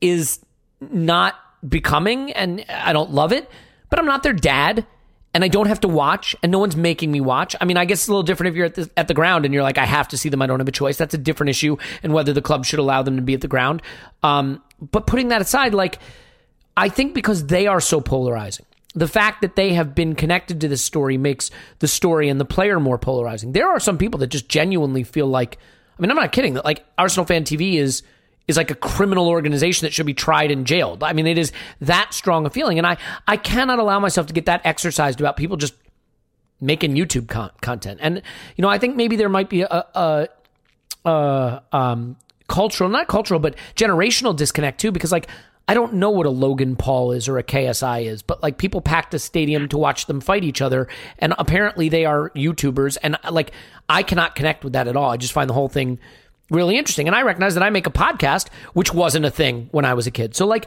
S1: is not becoming, and I don't love it. But I'm not their dad and I don't have to watch, and no one's making me watch. I mean, I guess it's a little different if you're at the at the ground and you're like, I have to see them. I don't have a choice. That's a different issue, and whether the club should allow them to be at the ground. Um, but putting that aside, like, I think because they are so polarizing, the fact that they have been connected to this story makes the story and the player more polarizing. There are some people that just genuinely feel like, I mean, I'm not kidding. That like Arsenal Fan TV is is like a criminal organization that should be tried and jailed. I mean, it is that strong a feeling. And I, I cannot allow myself to get that exercised about people just making YouTube con- content. And, you know, I think maybe there might be a, a, a um, cultural, not cultural, but generational disconnect too, because like, I don't know what a Logan Paul is or a KSI is, but like people packed a stadium to watch them fight each other, and apparently they are YouTubers, and like I cannot connect with that at all. I just find the whole thing really interesting. And I recognize that I make a podcast, which wasn't a thing when I was a kid. So, like,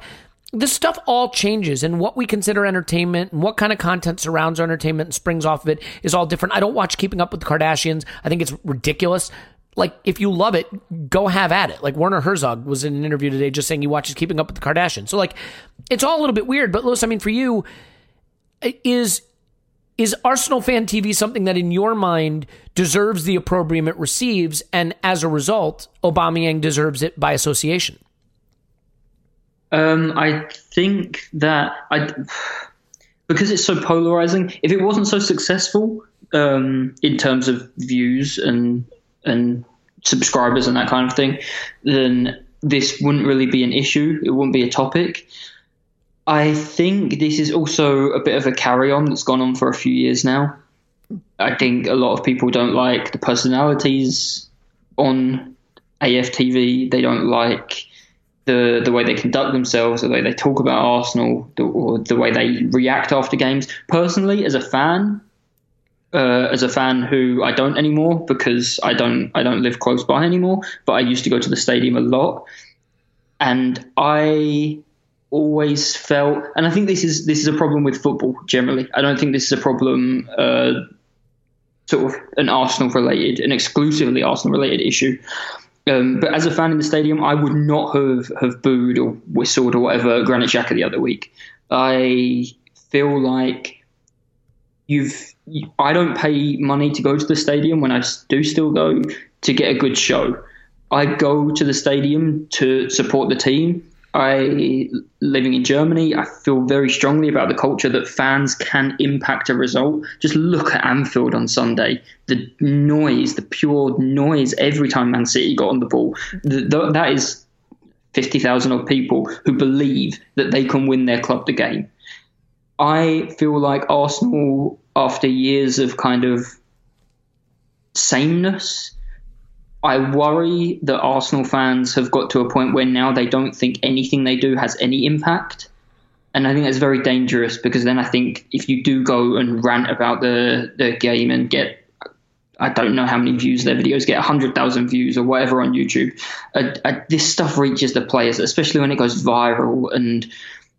S1: this stuff all changes, and what we consider entertainment and what kind of content surrounds our entertainment and springs off of it is all different. I don't watch Keeping Up with the Kardashians. I think it's ridiculous. Like, if you love it, go have at it. Like, Werner Herzog was in an interview today just saying he watches Keeping Up with the Kardashians. So, like, it's all a little bit weird. But, Lewis, I mean, for you, is is Arsenal fan TV something that in your mind deserves the opprobrium it receives, and as a result, Aubameyang deserves it by association?
S4: Um, I think that I because it's so polarizing. If it wasn't so successful um, in terms of views and and subscribers and that kind of thing, then this wouldn't really be an issue. It wouldn't be a topic. I think this is also a bit of a carry on that's gone on for a few years now. I think a lot of people don't like the personalities on AFTV. They don't like the the way they conduct themselves, the way they talk about Arsenal, the, or the way they react after games. Personally, as a fan, uh, as a fan who I don't anymore because I don't I don't live close by anymore, but I used to go to the stadium a lot, and I always felt, and I think this is this is a problem with football generally. I don't think this is a problem, uh, sort of an Arsenal related, an exclusively Arsenal related issue. Um, but as a fan in the stadium, I would not have have booed or whistled or whatever Granit Xhaka the other week. I feel like you've. I don't pay money to go to the stadium when I do still go to get a good show. I go to the stadium to support the team I living in Germany, I feel very strongly about the culture that fans can impact a result. Just look at Anfield on Sunday. The noise, the pure noise every time Man City got on the ball. The, the, that is 50,000 odd people who believe that they can win their club the game. I feel like Arsenal, after years of kind of sameness, I worry that Arsenal fans have got to a point where now they don't think anything they do has any impact. And I think that's very dangerous because then I think if you do go and rant about the, the game and get, I don't know how many views their videos get, 100,000 views or whatever on YouTube, uh, uh, this stuff reaches the players, especially when it goes viral and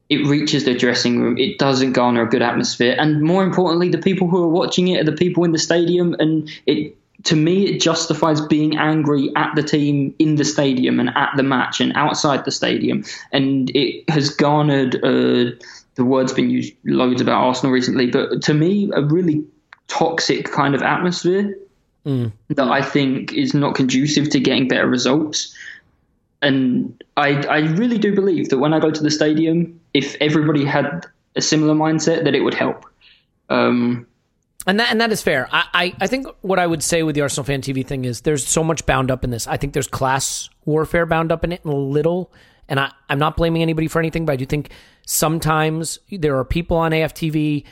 S4: it reaches the dressing room. It doesn't garner a good atmosphere. And more importantly, the people who are watching it are the people in the stadium and it to me, it justifies being angry at the team in the stadium and at the match and outside the stadium. And it has garnered, uh, the word's been used loads about Arsenal recently, but to me, a really toxic kind of atmosphere mm. that I think is not conducive to getting better results. And I, I really do believe that when I go to the stadium, if everybody had a similar mindset, that it would help. Um,
S1: And that and that is fair. I, I, I think what I would say with the Arsenal fan TV thing is there's so much bound up in this. I think there's class warfare bound up in it a little. And I, I'm not blaming anybody for anything, but I do think sometimes there are people on AFTV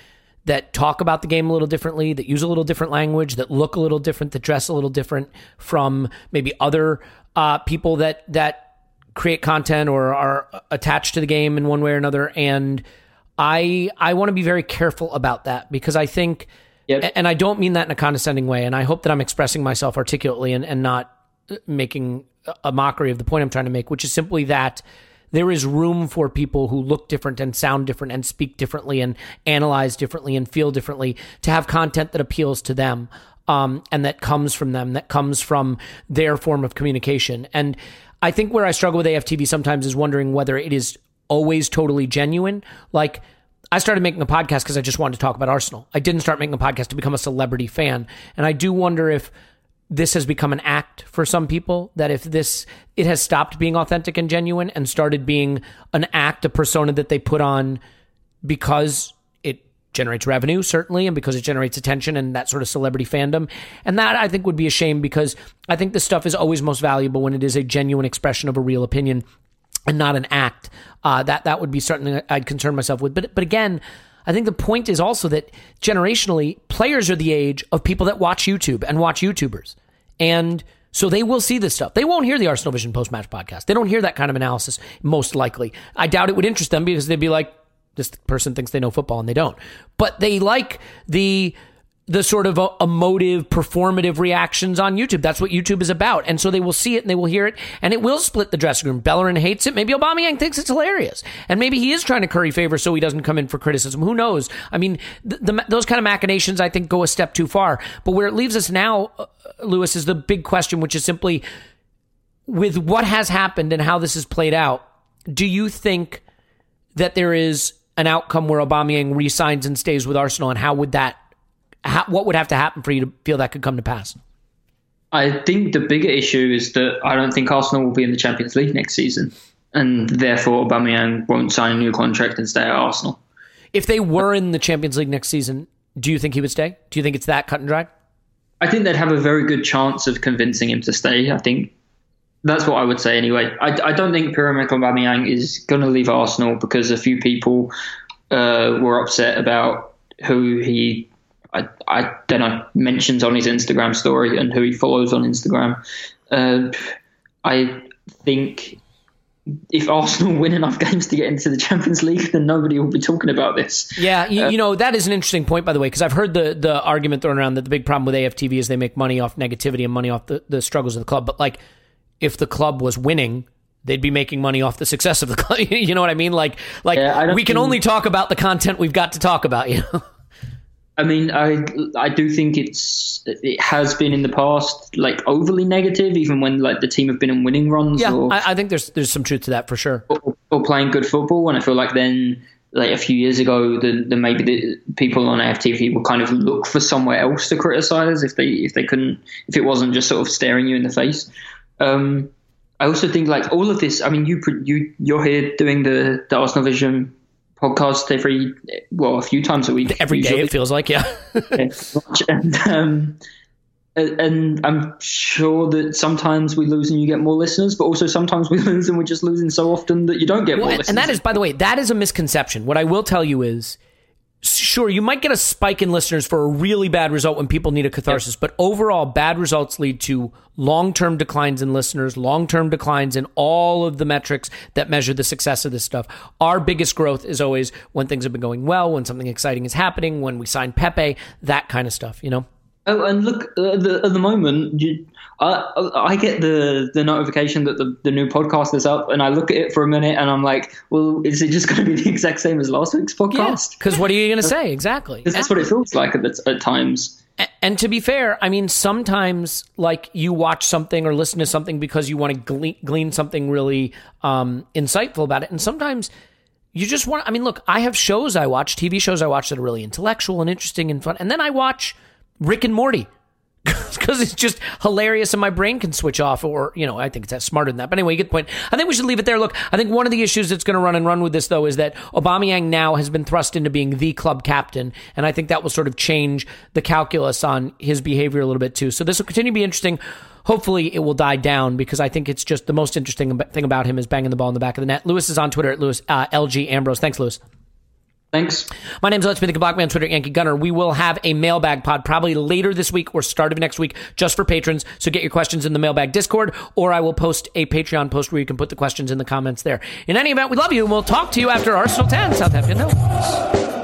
S1: that talk about the game a little differently, that use a little different language, that look a little different, that dress a little different from maybe other uh, people that that create content or are attached to the game in one way or another. And I I want to be very careful about that because I think Yep. And I don't mean that in a condescending way. And I hope that I'm expressing myself articulately and, and not making a mockery of the point I'm trying to make, which is simply that there is room for people who look different and sound different and speak differently and analyze differently and feel differently to have content that appeals to them um, and that comes from them, that comes from their form of communication. And I think where I struggle with AFTV sometimes is wondering whether it is always totally genuine. Like, I started making a podcast because I just wanted to talk about Arsenal. I didn't start making a podcast to become a celebrity fan. And I do wonder if this has become an act for some people that if this it has stopped being authentic and genuine and started being an act a persona that they put on because generates revenue certainly and because it generates attention and that sort of celebrity fandom and that i think would be a shame because i think this stuff is always most valuable when it is a genuine expression of a real opinion and not an act. Uh, that that would be something I'd concern myself with. But but again, I think the point is also that generationally, players are the age of people that watch YouTube and watch YouTubers, and so they will see this stuff. They won't hear the Arsenal Vision post match podcast. They don't hear that kind of analysis. Most likely, I doubt it would interest them because they'd be like, "This person thinks they know football and they don't." But they like the the sort of uh, emotive, performative reactions on YouTube. That's what YouTube is about. And so they will see it and they will hear it and it will split the dressing room. Bellerin hates it. Maybe Aubameyang thinks it's hilarious. And maybe he is trying to curry favor so he doesn't come in for criticism. Who knows? I mean, the, the, those kind of machinations, I think, go a step too far. But where it leaves us now, uh, Lewis, is the big question, which is simply with what has happened and how this has played out, do you think that there is an outcome where Aubameyang resigns and stays with Arsenal? And how would that how, what would have to happen for you to feel that could come to pass?
S4: I think the bigger issue is that I don't think Arsenal will be in the Champions League next season, and therefore Aubameyang won't sign a new contract and stay at Arsenal.
S1: If they were in the Champions League next season, do you think he would stay? Do you think it's that cut and dry?
S4: I think they'd have a very good chance of convincing him to stay. I think that's what I would say anyway. I, I don't think Pierre-Emerick Aubameyang is going to leave Arsenal because a few people uh, were upset about who he I, I don't know mentions on his Instagram story and who he follows on Instagram. Uh, I think if Arsenal *laughs* win enough games to get into the Champions League, then nobody will be talking about this.
S1: Yeah, you, uh, you know that is an interesting point, by the way, because I've heard the the argument thrown around that the big problem with AFTV is they make money off negativity and money off the, the struggles of the club. But like, if the club was winning, they'd be making money off the success of the club. *laughs* you know what I mean? Like, like yeah, we can only talk about the content we've got to talk about. You know. *laughs*
S4: I mean, I I do think it's it has been in the past like overly negative, even when like the team have been in winning runs.
S1: Yeah,
S4: or,
S1: I, I think there's there's some truth to that for sure.
S4: Or, or, playing good football, and I feel like then like a few years ago, the, the maybe the people on AFTV would kind of look for somewhere else to criticize if they if they couldn't if it wasn't just sort of staring you in the face. Um, I also think like all of this. I mean, you you you're here doing the the Arsenal Vision podcast every well a few times a week.
S1: Every usually. day it feels like yeah. *laughs*
S4: and, um, and I'm sure that sometimes we lose and you get more listeners, but also sometimes we *laughs* lose and we're just losing so often that you don't get well, more.
S1: And, and that is, by the way, that is a misconception. What I will tell you is sure, you might get a spike in listeners for a really bad result when people need a catharsis, yep. but overall, bad results lead to long term declines in listeners, long term declines in all of the metrics that measure the success of this stuff. Our biggest growth is always when things have been going well, when something exciting is happening, when we sign Pepe, that kind of stuff, you know?
S4: Oh, and look, uh, the, at the moment, you, I, I get the, the notification that the, the new podcast is up, and I look at it for a minute, and I'm like, well, is it just *laughs* going to be the exact same as last week's podcast?
S1: Because yeah, what are you going *laughs* to say exactly?
S4: That's what it feels like at, at times.
S1: And to be fair, I mean, sometimes like you watch something or listen to something because you want to glean, glean something really um, insightful about it, and sometimes you just want. I mean, look, I have shows I watch, TV shows I watch that are really intellectual and interesting and fun, and then I watch Rick and Morty *laughs* because it's just hilarious and my brain can switch off. Or you know, I think it's smarter than that. But anyway, you get the point. I think we should leave it there. Look, I think one of the issues that's going to run and run with this though is that Aubameyang now has been thrust into being the club captain, and I think that will sort of change the calculus on his behavior a little bit too. So this will continue to be interesting hopefully it will die down because I think it's just the most interesting thing about him is banging the ball in the back of the net. Lewis is on Twitter at Lewis uh, LG Ambrose. Thanks, Lewis.
S4: Thanks.
S1: My name is Let's Be the Black Man, Twitter, Yankee Gunner. We will have a mailbag pod probably later this week or start of next week just for patrons. So get your questions in the mailbag Discord, or I will post a Patreon post where you can put the questions in the comments there. In any event, we love you, and we'll talk to you after Arsenal 10, Southampton. No.